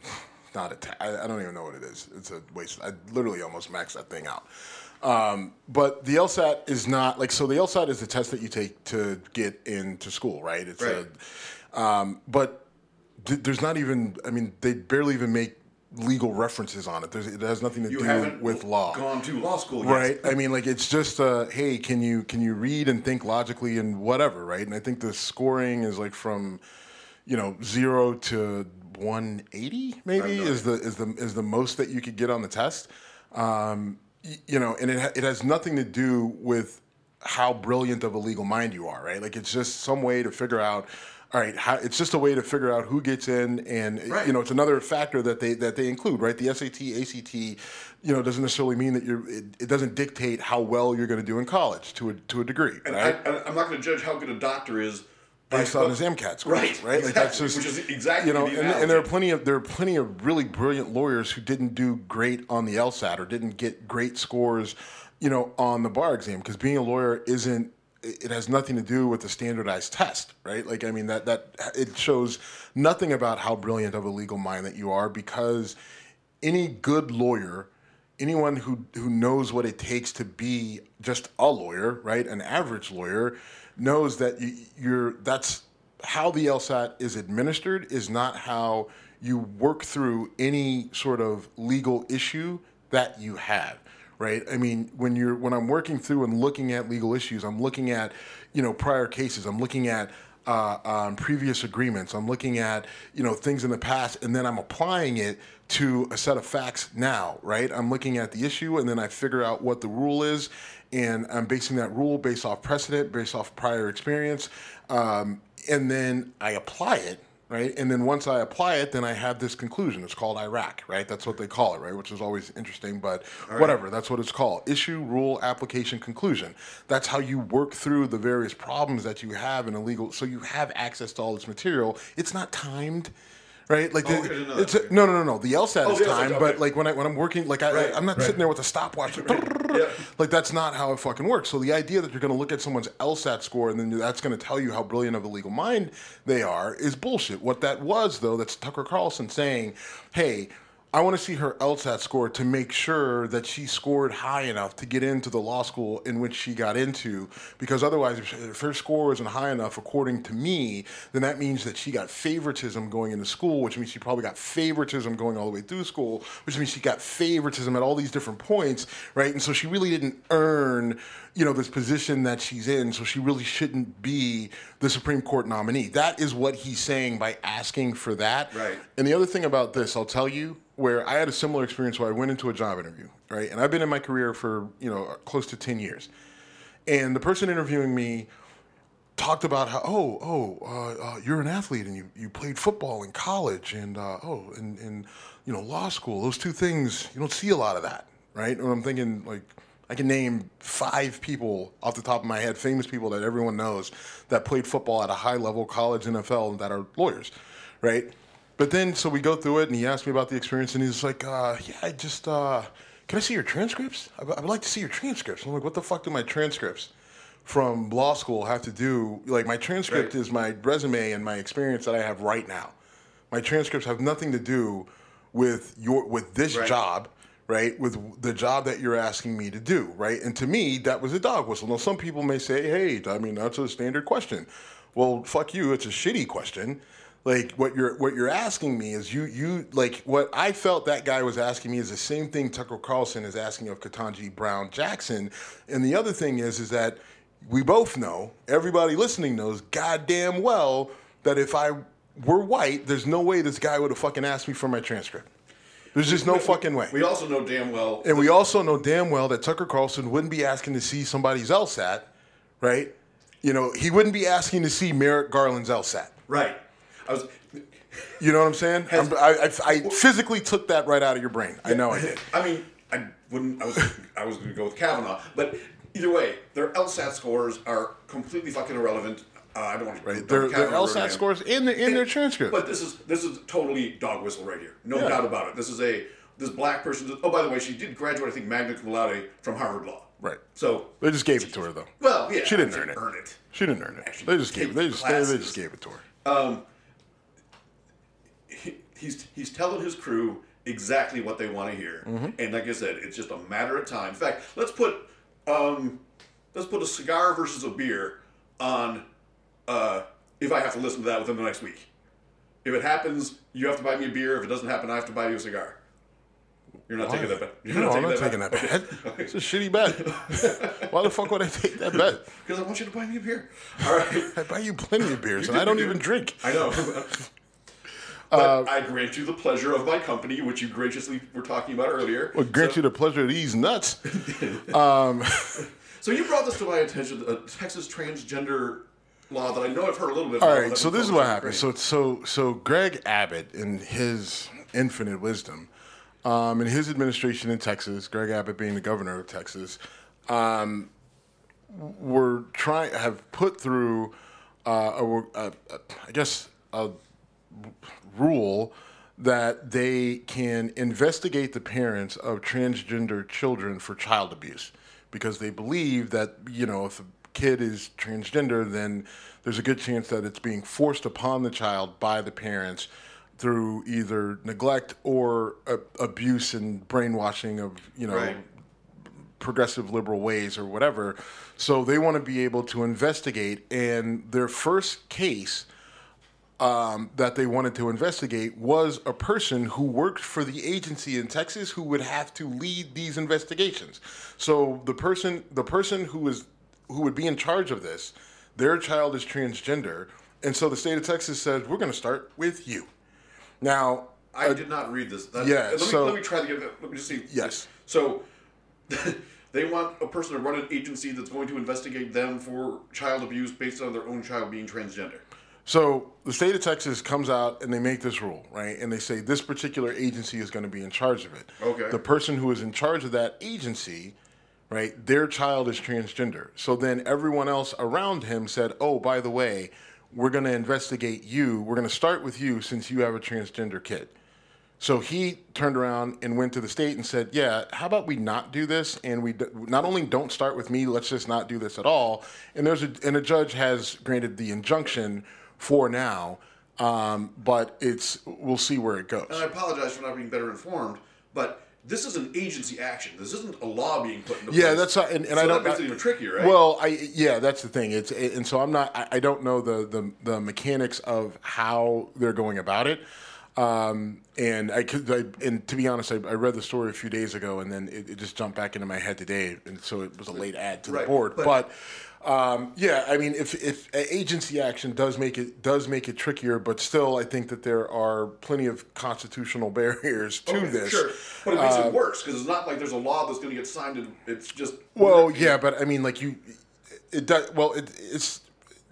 not a. Ta- I, I don't even know what it is. It's a waste. I literally almost maxed that thing out. Um, but the LSAT is not like so. The LSAT is the test that you take to get into school, right? It's Right. a. Um, but th- there's not even. I mean, they barely even make legal references on it. There's, it has nothing to You do with law. gone to law school yet. Right. I mean, like it's just, uh, hey, can you can you read and think logically and whatever, right? And I think the scoring is like from, you know, zero to one eighty, maybe is the is the is the most that you could get on the test. Um, you know, and it ha- it has nothing to do with how brilliant of a legal mind you are, right? Like it's just some way to figure out. All right, how, it's just a way to figure out who gets in, and Right. you know, it's another factor that they that they include, right? The SAT, ACT, you know, doesn't necessarily mean that you're. It, it doesn't dictate how well you're going to do in college to a to a degree, And right? I, I'm not going to judge how good a doctor is Based on his MCAT scores, Right, right? Like that's exactly, just which is exactly you know, and, and there are plenty of there are plenty of really brilliant lawyers who didn't do great on the LSAT or didn't get great scores, you know, on the bar exam because being a lawyer isn't. It has nothing to do with the standardized test, right? Like, I mean, that that it shows nothing about how brilliant of a legal mind that you are because any good lawyer anyone who who knows what it takes to be just a lawyer, right, an average lawyer, knows that you, you're that's how the LSAT is administered is not how you work through any sort of legal issue that you have, right? I mean, when you're when I'm working through and looking at legal issues, I'm looking at, you know, prior cases. I'm looking at uh, um, previous agreements. I'm looking at you know things in the past, and then I'm applying it to a set of facts now, right? I'm looking at the issue, and then I figure out what the rule is, and I'm basing that rule based off precedent, based off prior experience, um, and then I apply it right? And then once I apply it, then I have this conclusion. It's called IRAC, right? That's what they call it, right? Which is always interesting, but right. whatever. That's what it's called. Issue, rule, application, conclusion. That's how you work through the various problems that you have in a legal. So you have access to all this material. It's not timed right? Like oh, the, it's a, no, no, no, no. The LSAT oh, is time, okay. but like when I when I'm working, like I, right, I am not right. sitting there with a stopwatch. Like, yeah. like that's not how it fucking works. So the idea that you're going to look at someone's LSAT score and then that's going to tell you how brilliant of a legal mind they are is bullshit. What that was though, that's Tucker Carlson saying, "Hey, I want to see her LSAT score to make sure that she scored high enough to get into the law school in which she got into. Because otherwise, if her score isn't high enough, according to me, then that means that she got favoritism going into school, which means she probably got favoritism going all the way through school, which means she got favoritism at all these different points, right? And so she really didn't earn you know this position that she's in so she really shouldn't be the supreme court nominee that is what he's saying by asking for that right and the other thing about this i'll tell you where I had a similar experience where I went into a job interview, right? And I've been in my career for, you know, close to 10 years. And the person interviewing me talked about how, oh, oh, uh, uh, you're an athlete and you, you played football in college and, uh, oh, and, and, you know, law school, those two things, you don't see a lot of that, right? And I'm thinking, like, I can name five people off the top of my head, famous people that everyone knows that played football at a high level, college, NFL, that are lawyers, right? But then, so we go through it, and he asked me about the experience, and he's like, uh, "Yeah, I just uh, can I see your transcripts? I, I would like to see your transcripts." I'm like, "What the fuck do my transcripts from law school have to do? Like, my transcript right. is my resume and my experience that I have right now. My transcripts have nothing to do with your with this right. job." right, with the job that you're asking me to do, right? And to me, that was a dog whistle. Now, some people may say, hey, I mean, that's a standard question. Well, fuck you, it's a shitty question like what you're what you're asking me is you you like what I felt that guy was asking me is the same thing Tucker Carlson is asking of Ketanji Brown Jackson. And the other thing is is that we both know, everybody listening knows goddamn well that if I were white, there's no way this guy would have fucking asked me for my transcript. There's just no fucking way. We also know damn well And we also know damn well that Tucker Carlson wouldn't be asking to see somebody's LSAT, right? You know, he wouldn't be asking to see Merrick Garland's LSAT. Right. I was. You know what I'm saying? Has, I, I, I, physically took that right out of your brain. I know I did. I mean, I wouldn't. I was. I was going to go with Kavanaugh, but either way, their LSAT scores are completely fucking irrelevant. Uh, I don't want to. Right. Their, their LSAT scores in the in and, their transcript. But this is this is totally dog whistle right here. No yeah. doubt about it. This is a this black person. Oh, by the way, she did graduate. I think magna cum laude from Harvard Law. Right. So they just gave it to her though. Well, yeah. She didn't earn it. Earn it. She didn't earn it. They just gave it. They just they, they just gave it to her. Um, he's he's telling his crew exactly what they want to hear, mm-hmm. and like I said, it's just a matter of time. In fact, let's put um, let's put a cigar versus a beer on. Uh, if I have to listen to that within the next week, if it happens, you have to buy me a beer. If it doesn't happen, I have to buy you a cigar. You're not Why? taking that bet. You're no, not I'm not taking that bet. bet. Okay. It's a shitty bet. Why the fuck would I take that bet? Because I want you to buy me a beer. All right. I buy you plenty of beers, and I don't even drink. I know. But uh, I grant you the pleasure of my company, which you graciously were talking about earlier. Well, grant so. you the pleasure of these nuts. um, so you brought this to my attention, a Texas transgender law that I know I've heard a little bit. About. All right, so this is what happened. So, so, so Greg Abbott, in his infinite wisdom, um, in his administration in Texas, Greg Abbott being the governor of Texas, um, were trying have put through, uh, a, a, a, I guess, a rule that they can investigate the parents of transgender children for child abuse because they believe that you know if a kid is transgender then there's a good chance that it's being forced upon the child by the parents through either neglect or uh, abuse and brainwashing of you know right. progressive liberal ways or whatever so they want to be able to investigate and their first case um, that they wanted to investigate was a person who worked for the agency in Texas who would have to lead these investigations. So the person, the person who is who would be in charge of this, their child is transgender, and so the state of Texas said we're going to start with you. Now, I did not read this. That, yeah, Let me, so- let me try to get that. Let me just see. Yes. So they want a person to run an agency that's going to investigate them for child abuse based on their own child being transgender. So the state of Texas comes out and they make this rule, right? And they say this particular agency is going to be in charge of it. Okay. The person who is in charge of that agency, right, their child is transgender. So then everyone else around him said, oh, by the way, we're going to investigate you. We're going to start with you since you have a transgender kid. So he turned around and went to the state and said, "Yeah, how about we not do this? And we d- not only don't start with me, let's just not do this at all." And there's a and a judge has granted the injunction for now, um, but it's we'll see where it goes. And I apologize for not being better informed, but this is an agency action. This isn't a law being put into place. Yeah, that's not, and, and so I don't. that makes it even trickier, right? Well, I yeah, that's the thing. It's and so I'm not. I, I don't know the, the the mechanics of how they're going about it. Um, and I could, I, and to be honest, I, I read the story a few days ago, and then it, it just jumped back into my head today, and so it was a late add to the board. but- But, um, yeah, I mean, if if agency action does make it does make it trickier, but still, I think that there are plenty of constitutional barriers to Okay, this. Sure, but it makes it worse because it's not like there's a law that's going to get signed. And it's just Well, yeah, but I mean, like you, it does. Well, it, it's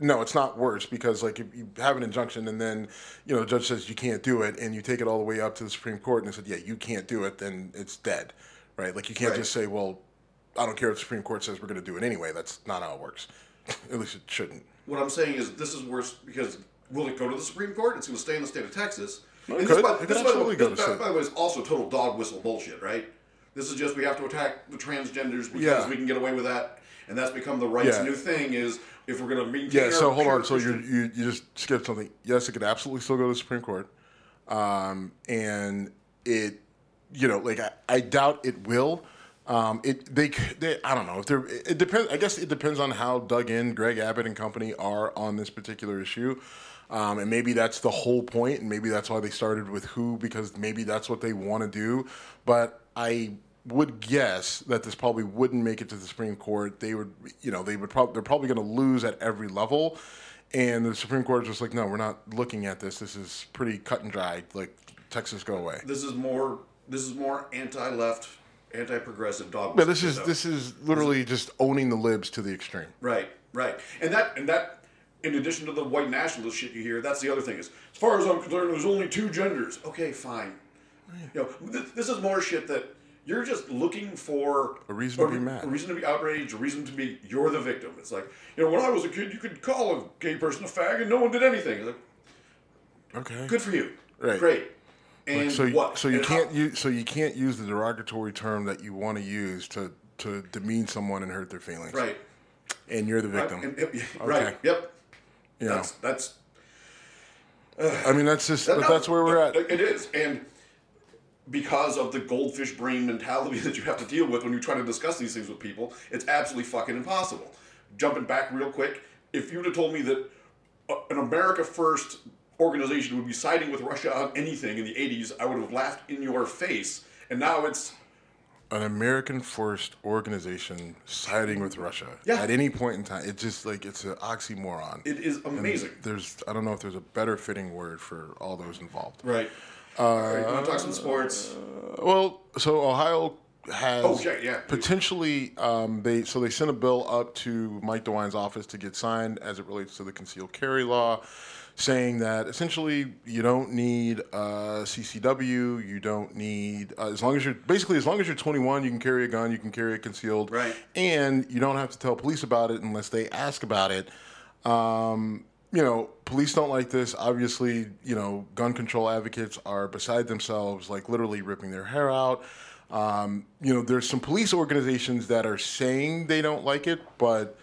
no, it's not worse because like if you have an injunction and then you know the judge says you can't do it, and you take it all the way up to the Supreme Court and they said yeah you can't do it, then it's dead, right? Like you can't Right. just say well I don't care if the Supreme Court says we're going to do it anyway. That's not how it works. At least it shouldn't. What I'm saying is this is worse because will it go to the Supreme Court? It's going to stay in the state of Texas. No, And it this, could. by, It could this, by the way, absolutely go this, to by, by the way, is also total dog whistle bullshit, right? This is just we have to attack the transgenders because Yeah. we can get away with that, and that's become the right's Yeah. new thing. Is if we're going to maintain. Yeah. So hold on. So you you just skipped something. Yes, it could absolutely still go to the Supreme Court, um, and it, you know, like I, I doubt it will. Um, it they, they I don't know if they're it depends. I guess it depends on how dug in Greg Abbott and company are on this particular issue. Um, and maybe that's the whole point, and maybe that's why they started with who because maybe that's what they want to do. But I would guess that this probably wouldn't make it to the Supreme Court. They would, you know, they would probably they're probably going to lose at every level, and the Supreme Court is just like, no, we're not looking at this. This is pretty cut and dried. Like Texas, go away. this is more. This is more anti-left, anti-progressive dogma. But this is this is literally just owning the libs to the extreme. Right, right, and that and that. In addition to the white nationalist shit you hear, that's the other thing. Is as far as I'm concerned, there's only two genders. Okay, fine. You know, th- this is more shit that you're just looking for A reason to be mad. a reason to be outraged, a reason to be you're the victim. It's like you know, when I was a kid, you could call a gay person a fag, and no one did anything. It's like, Okay. good for you, Right. great. And So you, what? so you And can't use so you can't use the derogatory term that you want to use to to demean someone and hurt their feelings. right, And you're the right, victim. and- yep, right, yep. you know. That's that's I mean, that's just but No, that's where we're at. It is, and because of the goldfish brain mentality that you have to deal with when you try to discuss these things with people, it's absolutely fucking impossible. Jumping back real quick, if you'd have told me that uh, an America First organization would be siding with Russia on anything in the '80s, I would have laughed in your face. And now it's An American forced organization siding with Russia Yeah. at any point in time. It's just like it's an oxymoron. it is amazing. There's I don't know if there's a better fitting word for all those involved. Right. All right. You want to talk some sports? Well, so Ohio has Oh, yeah, yeah. potentially um, they so they sent a bill up to Mike DeWine's office to get signed as it relates to the concealed carry law, saying that essentially you don't need uh, CCW, you don't need uh, as long as you're basically as long as you're 21, you can carry a gun, you can carry it concealed, Right. and you don't have to tell police about it unless they ask about it. Um, you know, police don't like this. Obviously, you know, gun control advocates are beside themselves, like literally ripping their hair out. Um, you know, there's some police organizations that are saying they don't like it, but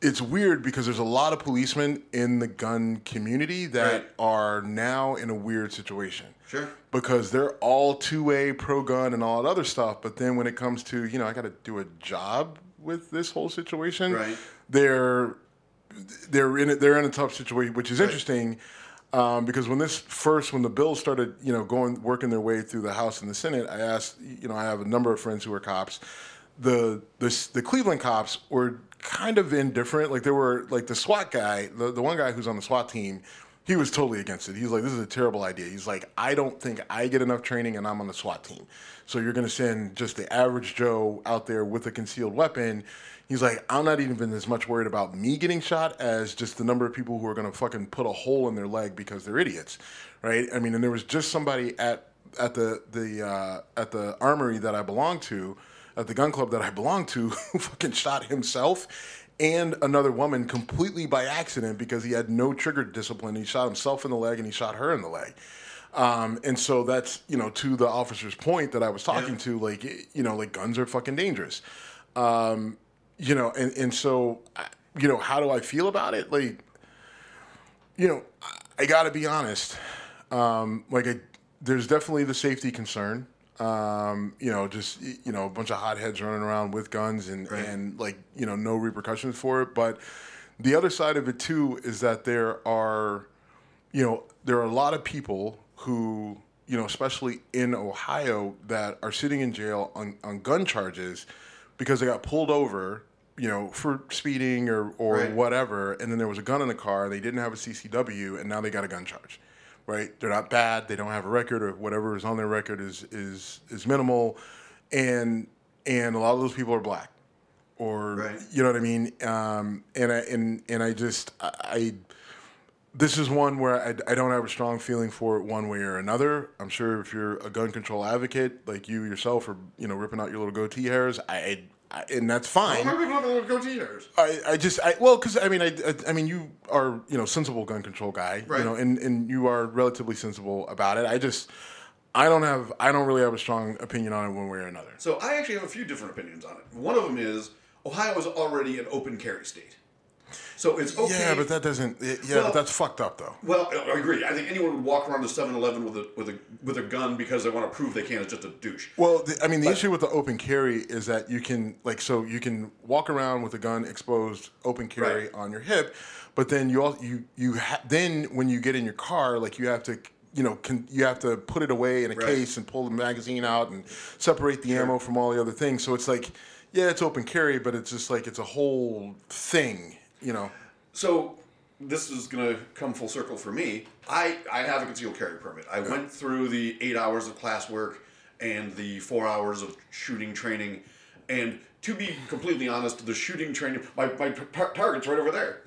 it's weird because there's a lot of policemen in the gun community that Right. are now in a weird situation. Sure. Because they're all two way pro gun and all that other stuff, but then when it comes to you know I got to do a job with this whole situation, Right. they're they're in a, they're in a tough situation, which is interesting. Um, because when this first, when the bill started, you know, going working their way through the House and the Senate, I asked, you know, I have a number of friends who are cops. The the the Cleveland cops were kind of indifferent. Like there were like the SWAT guy, the the one guy who's on the SWAT team. He was totally against it. He's like, "This is a terrible idea." He's like, "I don't think I get enough training, and I'm on the SWAT team. So you're to send just the average Joe out there with a concealed weapon." He's like, I'm not even as much worried about me getting shot as just the number of people who are to fucking put a hole in their leg because they're idiots, right? I mean, and there was just somebody at at the the uh, at the armory that I belong to, at the gun club that I belong to, who fucking shot himself and another woman completely by accident because he had no trigger discipline. He shot himself in the leg and he shot her in the leg. Um, and so that's you know to the officer's point that I was talking Yeah. to, like you know, like guns are fucking dangerous. Um, you know, and and so you know, how do I feel about it? Like, you know, I, got to be honest. Um, like, I, there's definitely the safety concern. Um, you know, just you know, a bunch of hotheads running around with guns and Right. and like you know, no repercussions for it. But the other side of it too is that there are, you know, there are a lot of people who you know, especially in Ohio, that are sitting in jail on, on gun charges because they got pulled over, you know, for speeding or, or Right. whatever, and then there was a gun in the car, they didn't have a CCW, and now they got a gun charge, right? They're not bad, they don't have a record, or whatever is on their record is is is minimal, and and a lot of those people are black, or Right. you know what I mean? Um, and I and and I just I. I this is one where I, I don't have a strong feeling for it one way or another. I'm sure if you're a gun control advocate like you yourself are, you know, ripping out your little goatee hairs, I, I and that's fine. Why not going to go? I, I just I well because I mean I, I I mean you are you know sensible gun control guy Right. you know and and you are relatively sensible about it. I just I don't have I don't really have a strong opinion on it one way or another. So I actually have a few different opinions on it. One of them is Ohio is already an open carry state. So it's okay. Yeah, but that doesn't. Yeah, Well- but that's fucked up though. Well, I agree. I think anyone would walk around to 7-Eleven with a with a with a gun because they want to prove they can is just a douche. Well, the, I mean, the issue with the open carry is that you can, like, so you can walk around with a gun exposed, open carry Right. on your hip, but then you all you you ha- then when you get in your car, like, you have to, you know, con- you have to put it away in a Right. case and pull the magazine out and separate the ammo from all the other things. So it's like, yeah, it's open carry, but it's just like it's a whole thing, you know. So this is going to come full circle for me. I, I have a concealed carry permit. I went through the eight hours of class work and the four hours of shooting training. And to be completely honest, the shooting training, my, my tar- target's right over there.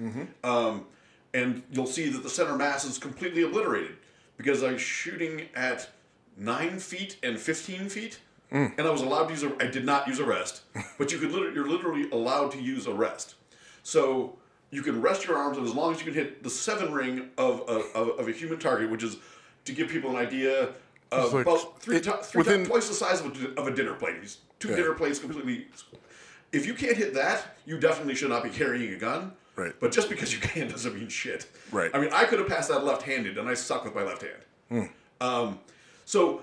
Um, and you'll see that the center mass is completely obliterated because I was shooting at nine feet and 15 feet. And I was allowed to use a, I did not use a rest, but you could literally, you're literally allowed to use a rest. So you can rest your arms, and as long as you can hit the seven ring of a, of, of a human target, which is to give people an idea of like- about three, it- ti- three within- twice the size of a, of a dinner plate. These two Yeah. dinner plates completely. If you can't hit that, you definitely should not be carrying a gun. Right. But just because you can doesn't mean shit. Right. I mean, I could have passed that left-handed, and I suck with my left hand. Hmm. Um, so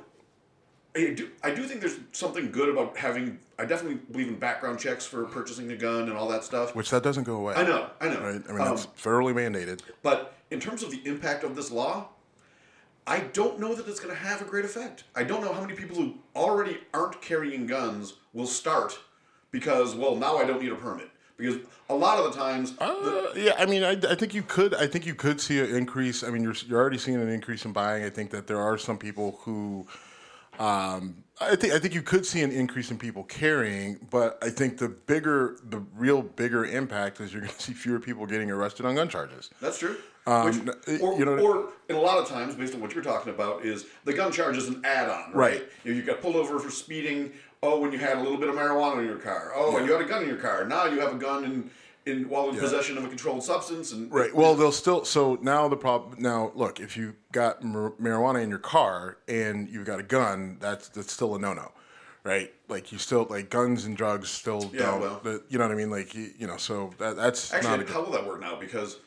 I do, I do think there's something good about having. I definitely believe in background checks for purchasing a gun and all that stuff. Which that doesn't go away. I know, I know. Right? I mean, Um, that's federally mandated. But in terms of the impact of this law, I don't know that it's going to have a great effect. I don't know how many people who already aren't carrying guns will start because, well, now I don't need a permit. Because a lot of the times, the- Uh, yeah, I mean, I, I think you could. I think you could see an increase. I mean, you're you're already seeing an increase in buying. I think that there are some people who, um, I think I think you could see an increase in people carrying. But I think the bigger, the real bigger impact is you're going to see fewer people getting arrested on gun charges. that's true. Um, Which, or, you know- or in a lot of times, based on what you're talking about, is the gun charge is an add-on, right? Right. You, know, you got pulled over for speeding. Oh, when you had a little bit of marijuana in your car. Oh, and you had a gun in your car. Now you have a gun in, in while in possession of a controlled substance. And Right. Well, they'll still. So now the problem. Now look, if you got mar- marijuana in your car and you've got a gun, that's that's still a no no, right? Like you still like guns and drugs still Yeah, don't. well. the- you know what I mean? Like you, you know. So that that's not a Actually, how will that work now? Because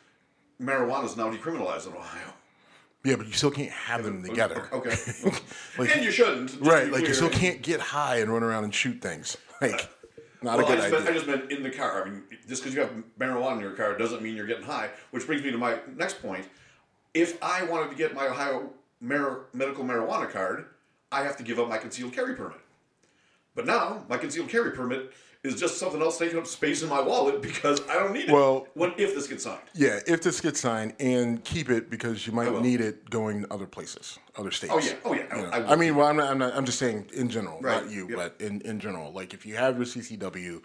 marijuana is now decriminalized in Ohio. yeah, but you still can't have them together. Okay. Like- and you shouldn't. Right. Like you still can't get high and run around and shoot things. Like not Well, a I good just, meant, I just meant in the car. I mean, just because you have marijuana in your car doesn't mean you're getting high. Which brings me to my next point. if I wanted to get my Ohio mar- medical marijuana card, I have to give up my concealed carry permit. But now my concealed carry permit is just something else taking up space in my wallet because I don't need it. Well- what if this gets signed. Yeah, if this gets signed, and keep it because you might need it going other places, other states. Oh, yeah. Oh, yeah. You know, I- I I, mean, well, I'm not, I'm not. I'm just saying in general, Right. not you, Yep. but in, in general. Like if you have your CCW,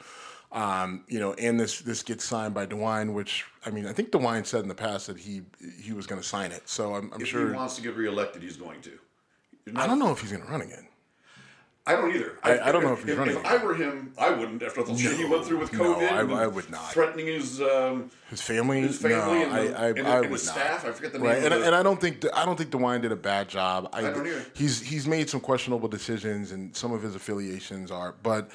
um, you know, and this this gets signed by DeWine, which I mean, I think DeWine said in the past that he he was going to sign it. So I'm, I'm If sure. he wants to get reelected, he's going to. You're I don't know if he's going to run again. I don't either. I- I don't know if he's if, running If. I were him, I wouldn't after the shit he went through with No, COVID. I- I would not. Threatening his um, His family, his family no, and, the, I, I, and, I and would his not. staff. I forget the name Right, of and, and I don't think I don't think DeWine did a bad job. I, don't either. He's he's made some questionable decisions, and some of his affiliations are. But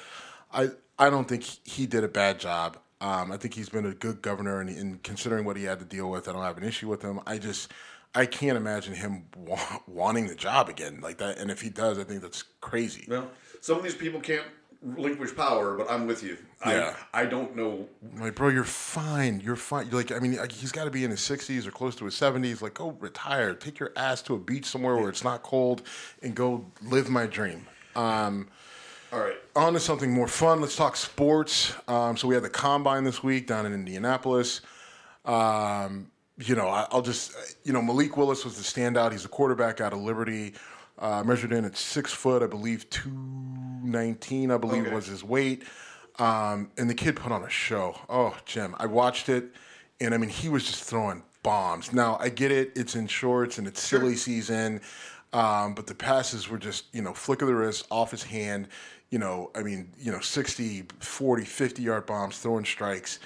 I I don't think he did a bad job. Um, I think he's been a good governor, and, and considering what he had to deal with, I don't have an issue with him. I just I can't imagine him wa- wanting the job again like that. And if he does, I think that's crazy. Well, some of these people can't relinquish power, but I'm with you. Yeah. I, I don't know. Like, bro, you're fine. You're fine. You're like, I mean, like, he's got to be in his 60s or close to his 70s. Like, go retire. Take your ass to a beach somewhere where it's not cold and go live my dream. Um, All right. on to something more fun. Let's talk sports. Um, so we had the combine this week down in Indianapolis. Um, you know, I, I'll just, you know, Malik Willis was the standout. He's a quarterback out of Liberty. Uh, measured in at six foot, I believe, 219, I believe Okay. was his weight. Um, and the kid put on a show. Oh, Jim, I watched it, and I mean, he was just throwing bombs. Now, I get it, it's in shorts and it's silly season, um, but the passes were just, you know, flick of the wrist, off his hand, you know, I mean, you know, 60, 40, 50 yard bombs, throwing strikes.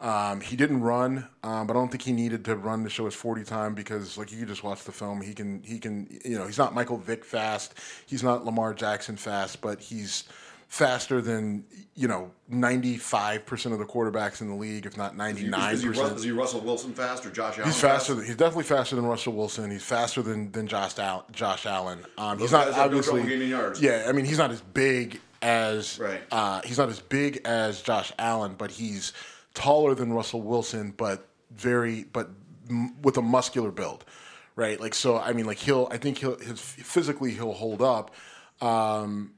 Um, he didn't run, um, but I don't think he needed to run to show his 40 time because, like, you just watch the film. He can, he can, you know, he's not Michael Vick fast. He's not Lamar Jackson fast, but he's faster than, you know, 95% of the quarterbacks in the league, if not 99%. is, he, Rus- is he Russell Wilson fast or Josh Allen? He's fast? faster. Than, he's definitely faster than Russell Wilson. He's faster than than Josh Al, Josh Allen. Um, he's not no obviously. yards. Yeah, I mean he's not as big as. Right. Uh, he's not as big as Josh Allen, but he's taller than Russell Wilson, but very but m- with a muscular build, right? Like so. I mean, like he'll. I think he'll his physically he'll hold up. Um,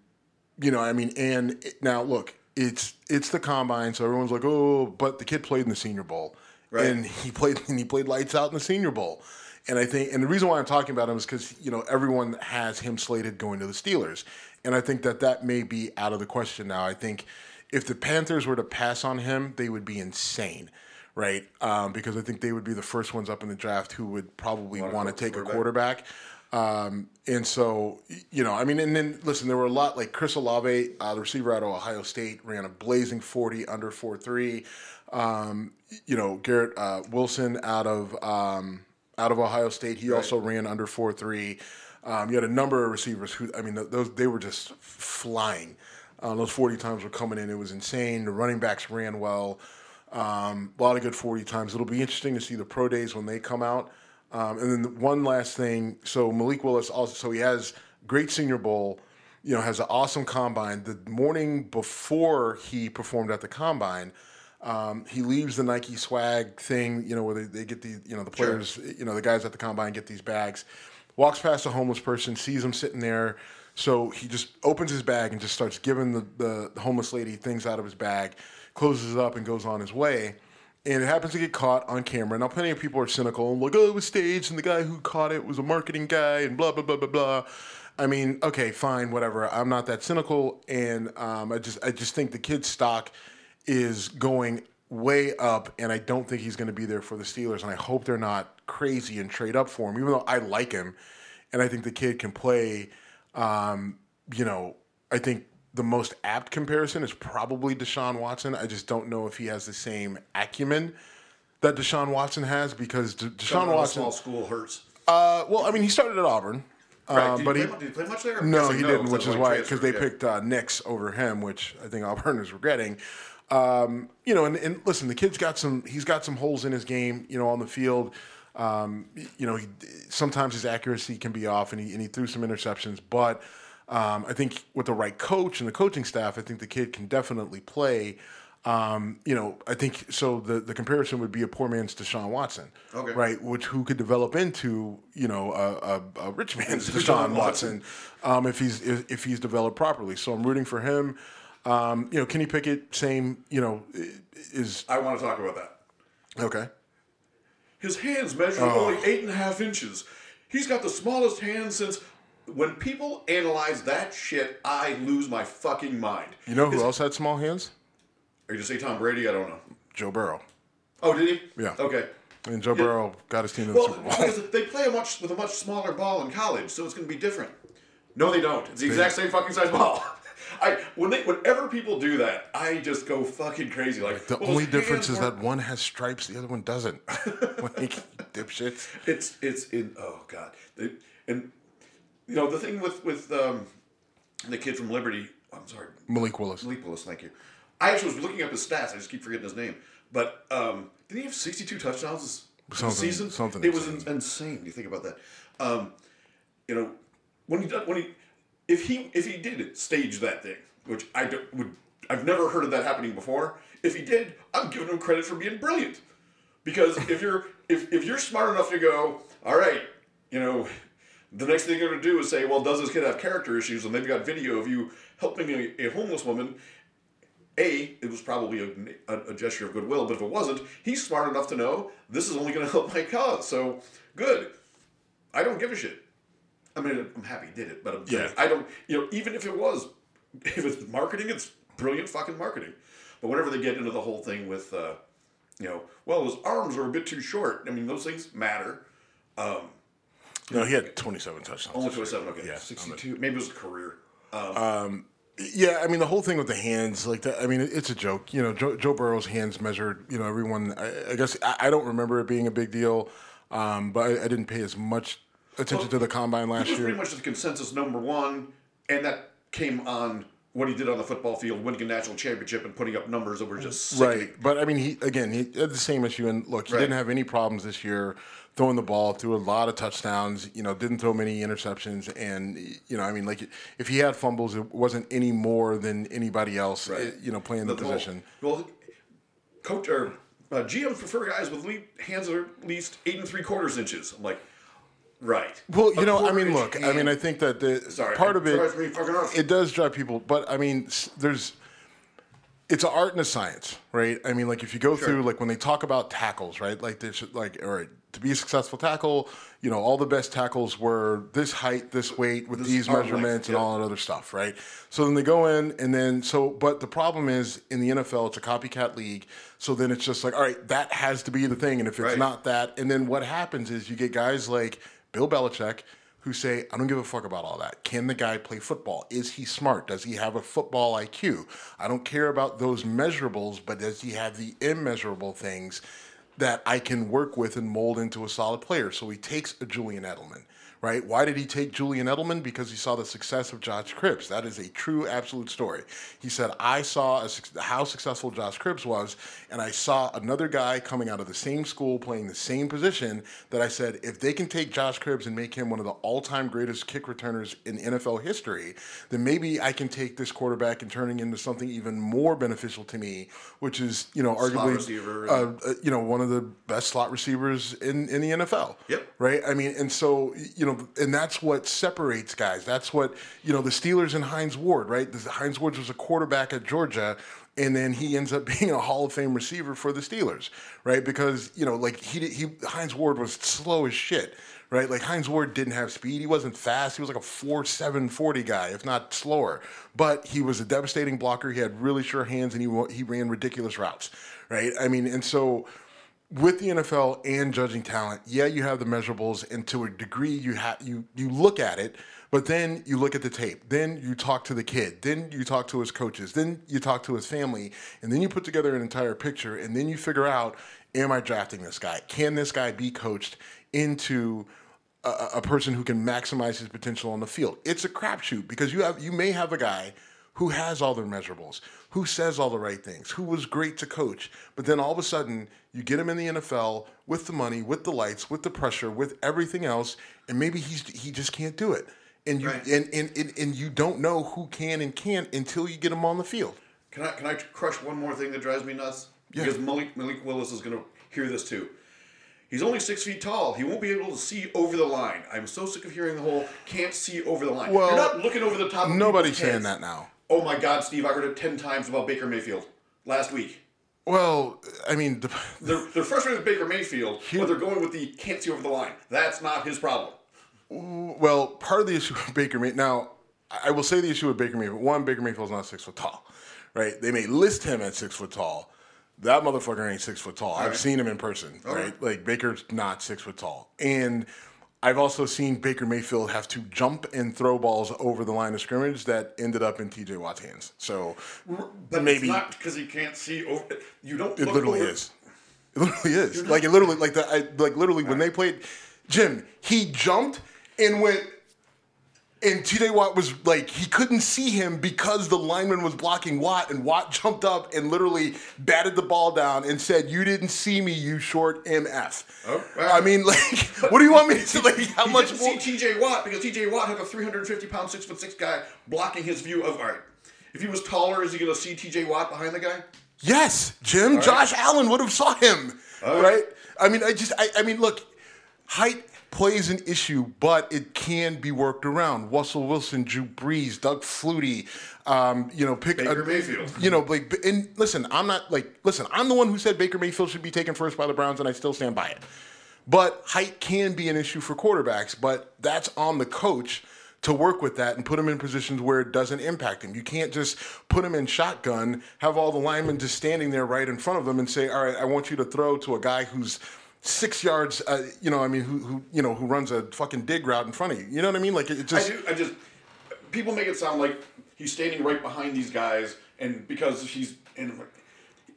you know, I mean, and it- now look, it's it's the combine, so everyone's like, oh, but the kid played in the Senior Bowl, Right. and he played and he played lights out in the Senior Bowl, and I think, and the reason why I'm talking about him is because you know everyone has him slated going to the Steelers, and I think that that may be out of the question now. I think if the Panthers were to pass on him, they would be insane. Right, um, because I think they would be the first ones up in the draft who would probably want to take a quarterback. Um, and so, you know, I mean, and then listen, there were a lot like Chris Olave, uh, the receiver out of Ohio State, ran a blazing 40 under 4 3. Um, you know, Garrett uh, Wilson out of um, out of Ohio State, he also ran under 4 3. Um, you had a number of receivers who, I mean, those they were just flying. Uh, those 40 times were coming in. It was insane. The running backs ran well. Um, a lot of good 40 times. It'll be interesting to see the pro days when they come out. Um, and then the one last thing. So Malik Willis also, so he has great Senior Bowl. You know, has an awesome combine. The morning before he performed at the combine, um, he leaves the Nike swag thing. You know, where they, they get the you know the players, Sure. you know, the guys at the combine get these bags. Walks past a homeless person, sees him sitting there. So he just opens his bag and just starts giving the, the, homeless lady things out of his bag, closes it up, and goes on his way and it happens to get caught on camera. Now, plenty of people are cynical and like, oh, it was staged, and the guy who caught it was a marketing guy, and blah blah blah blah blah. I mean, okay, fine, whatever. I'm not that cynical, and um, I just I just think the kid's stock is going way up, and I don't think he's going to be there for the Steelers, and I hope they're not crazy and trade up for him, even though I like him, and I think the kid can play. Um, you know, I think the most apt comparison is probably Deshaun Watson. I just don't know if he has the same acumen that Deshaun Watson has because De- Deshaun Coming out of a Watson. small school hurts. Uh, well, I mean, he started at Auburn. Right. Uh, did, but he he, did he play much there? No, he didn't, which is why because they yeah. picked uh, Nix over him, which I think Auburn is regretting. Um, you know, and, and listen, the kid's got some. He's got some holes in his game. You know, on the field. Um, you know, he, sometimes his accuracy can be off, and he and he threw some interceptions. But um, I think with the right coach and the coaching staff, I think the kid can definitely play. Um, you know, I think so. The, the comparison would be a poor man's Deshaun Watson, Okay. right? Which who could develop into you know a, a, a rich man's Deshaun Deshaun Watson, um, if he's if, if he's developed properly. So I'm rooting for him. Um, you know, Kenny Pickett, same. You know, is I want to talk about that. okay. His hands measure Oh. only eight and a half inches. He's got the smallest hands since. When people analyze that shit, I lose my fucking mind. You know who His- else had small hands? Are you just say Tom Brady? I don't know. Joe Burrow. Oh, did he? Yeah. Okay. And Joe Burrow got his team to the Well, Super Bowl. because they play a much with a much smaller ball in college, so it's going to be different. No, they don't. It's the exact same fucking size ball. I when they whenever people do that, I just go fucking crazy. Like The well, only difference is that one has stripes, the other one doesn't. like dipshits. it's it's in oh god, They- and you know the thing with with um, the kid from Liberty. I'm sorry, Malik Willis. Malik Willis. Thank you. I actually was looking up his stats. I just keep forgetting his name. But um, did he have 62 touchdowns this Something- season? something It was insane. in- insane. You think about that. Um, you know, when he done- when he if he if he did stage that thing, which I don't, would I've never heard of that happening before. If he did, I'm giving him credit for being brilliant. Because if you're if, if you're smart enough to go, all right, you know, the next thing you're to do is say, well, does this kid have character issues? And they've got video of you helping a, a homeless woman. A, it was probably a, a, a gesture of goodwill, but if it wasn't, he's smart enough to know this is only going to help my cause. So good. I don't give a shit. I mean, I'm happy he did it, but I'm, Yeah. I don't. You know, even if it was, if it's marketing, it's brilliant fucking marketing. But whenever they get into the whole thing with, uh, you know, well, his arms are a bit too short. I mean, those things matter. Um, No, he had 27 touchdowns. Only 27, okay. Yeah, 62. Maybe it was a career. Um. Yeah, I mean the whole thing with the hands, like that. I mean, it's a joke. You know, Joe, Joe Burrow's hands measured. You know, everyone. I, I guess I, I don't remember it being a big deal, um, but I, I didn't pay as much attention to the combine last year. pretty much the consensus number one, and that came on what he did on the football field, winning a national championship and putting up numbers that were just sickening. Right, but I mean, he again, he had the same issue. And look, he Right. didn't have any problems this year throwing the ball. Threw a lot of touchdowns. You know, didn't throw many interceptions. And you know, I mean, like if he had fumbles, it wasn't any more than anybody else. Right. eh, You know, playing the, whole- position. Well, coach or uh, GMs prefer guys with hands that are at least eight and three quarters inches. I'm like, right. Well, you know, I mean, look, I mean, I think that the Sorry, part of it it, drives me fucking nuts. it does drive people, but I mean, there's, it's an art and a science, right? I mean, like if you go through, like when they talk about tackles, right? Like there's like, all right, to be a successful tackle, you know, all the best tackles were this height, this weight, with This these arm length, measurements and all that other stuff, right? So then they go in and then so, but the problem is in the NFL, it's a copycat league. So then it's just like, all right, that has to be the thing, and if it's Right. not that, and then what happens is you get guys like Bill Belichick who say, I don't give a fuck about all that. Can the guy play football? Is he smart? Does he have a football IQ? I don't care about those measurables, but does he have the immeasurable things that I can work with and mold into a solid player? So he takes a Julian Edelman. Right? Why did he take Julian Edelman? Because he saw the success of Josh Cribbs. That is a true, absolute story. He said, "I saw a, how successful Josh Cribbs was, and I saw another guy coming out of the same school playing the same position. That I said, if they can take Josh Cribbs and make him one of the all-time greatest kick returners in NFL history, then maybe I can take this quarterback and turn him into something even more beneficial to me, which is, you know, arguably, uh, uh, you know, one of the best slot receivers in in the NFL. Yep. Right. I mean, and so you know, and that's what separates guys. That's what you know. The Steelers and Hines Ward. Right. Hines Ward was a quarterback at Georgia. And then he ends up being a Hall of Fame receiver for the Steelers, right? Because you know, like he he Hines Ward was slow as shit, right? Like Hines Ward didn't have speed. He wasn't fast. He was like a four seven forty guy, if not slower. But he was a devastating blocker. He had really sure hands, and he he ran ridiculous routes, right? I mean, and so with the NFL and judging talent, yeah, you have the measurables, and to a degree, you have you you look at it, but then you look at the tape, then you talk to the kid, then you talk to his coaches, then you talk to his family, and then you put together an entire picture, and then you figure out, am I drafting this guy? Can this guy be coached into a, a person who can maximize his potential on the field? It's a crapshoot because you have you may have a guy who has all their measurables, who says all the right things, who was great to coach. But then all of a sudden, you get him in the NFL with the money, with the lights, with the pressure, with everything else, and maybe he's he just can't do it. And you Right. and, and, and and you don't know who can and can't until you get him on the field. Can I can I crush one more thing that drives me nuts? Yeah. Because Malik, Malik Willis is going to hear this too. He's only six feet tall. He won't be able to see over the line. I'm so sick of hearing the whole can't see over the line. Well, You're not looking over the top. of Nobody's saying heads. that now. Oh my God, Steve! I heard it ten times about Baker Mayfield last week. Well, I mean, the, They're, they're frustrated with Baker Mayfield, but they're going with the can't see over the line. That's not his problem. Mm, well, part of the issue with Baker Mayfield. Now, I will say the issue with Baker Mayfield. One, Baker Mayfield's not six foot tall, right? They may list him at six foot tall. That motherfucker ain't six foot tall. I've right. seen him in person, right? right. Like Baker's not six foot tall, and I've also seen Baker Mayfield have to jump and throw balls over the line of scrimmage that ended up in T.J. Watt's hands. So But maybe not because he can't see over. You don't. It literally over- is. It literally is. Like it literally, like the, I, like literally when they played, Jim, he jumped and went, and T.J. Watt was like he couldn't see him because the lineman was blocking Watt, and Watt jumped up and literally batted the ball down and said, "You didn't see me, you short MF." Oh, well. I mean, like, what do you want me to say? Like, how he much didn't more? see T.J. Watt because T.J. Watt had a 350 pound, six foot six guy blocking his view of. All right, if he was taller, is he going to see T.J. Watt behind the guy? Yes, Jim. Josh Allen would have saw him, All right? right. I mean, I just, I, I mean, look, height plays an issue, but it can be worked around. Russell Wilson, Drew Brees, Doug Flutie, um, you know, pick Baker Mayfield. You know, like, and listen, I'm not like, listen, I'm the one who said Baker Mayfield should be taken first by the Browns, and I still stand by it. But height can be an issue for quarterbacks, but that's on the coach to work with that and put him in positions where it doesn't impact him. You can't just put him in shotgun, have all the linemen just standing there right in front of them and say, "All right, I want you to throw to a guy who's six yards, uh, you know, I mean, who, who, you know, who runs a fucking dig route in front of you. You know what I mean? Like it, it I just, do. I just people make it sound like he's standing right behind these guys, and because he's and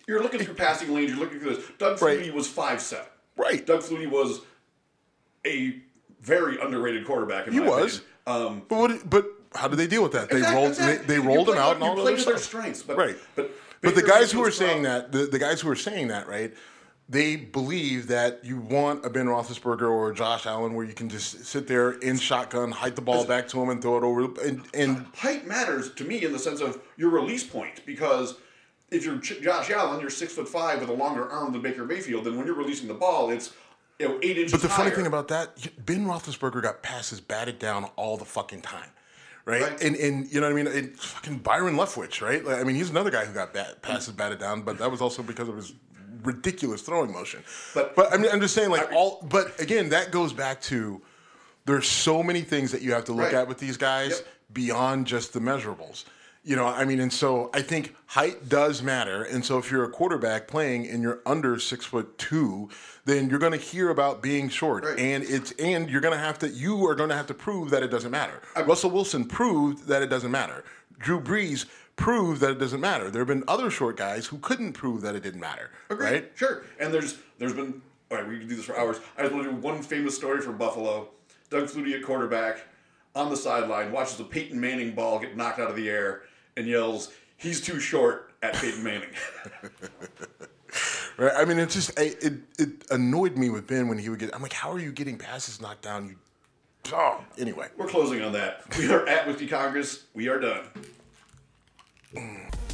you're looking through passing lanes. You're looking through this. Doug Right. Flutie was five seven. Right. Doug Flutie was a very underrated quarterback. In he my was. Um, but what, but how did they deal with that? They exact- rolled, exactly. they, they rolled play- him out you and all play to their strengths, but right. But But the guys who are saying problem- that, the, the guys who are saying that, right? They believe that you want a Ben Roethlisberger or a Josh Allen where you can just sit there in shotgun, hike the ball back to him, and throw it over. And, and height matters to me in the sense of your release point because if you're Ch- Josh Allen, you're six foot five with a longer arm than Baker Mayfield. Then when you're releasing the ball, it's you know eight inches. but the funny thing about that, Ben Roethlisberger got passes batted down all the fucking time. Right? Right. and and you know what I mean. And fucking Byron Leftwich, right? Like, I mean, he's another guy who got bat, passes batted down, but that was also because of his ridiculous throwing motion. But- but I mean, I'm just saying, like all. But again, that goes back to there's so many things that you have to look Right. at with these guys Yep. beyond just the measurables. You know, I mean, and so I think height does matter. And so if you're a quarterback playing and you're under six foot two, then you're going to hear about being short, Right. and it's and you're going to have to you are going to have to prove that it doesn't matter. Russell Wilson proved that it doesn't matter. Drew Brees proved that it doesn't matter. There have been other short guys who couldn't prove that it didn't matter. Agreed. Right? Sure. And there's there's been all right. We can do this for hours. I just want to do one famous story from Buffalo. Doug Flutie at quarterback on the sideline watches a Peyton Manning ball get knocked out of the air and yells, "He's too short." At Peyton Manning. Right. I mean, it just I, it it annoyed me with Ben when he would get. I'm like, how are you getting passes knocked down? You. Oh, anyway. We're closing on that. We are at Whiskey Congress. We are done. Mm.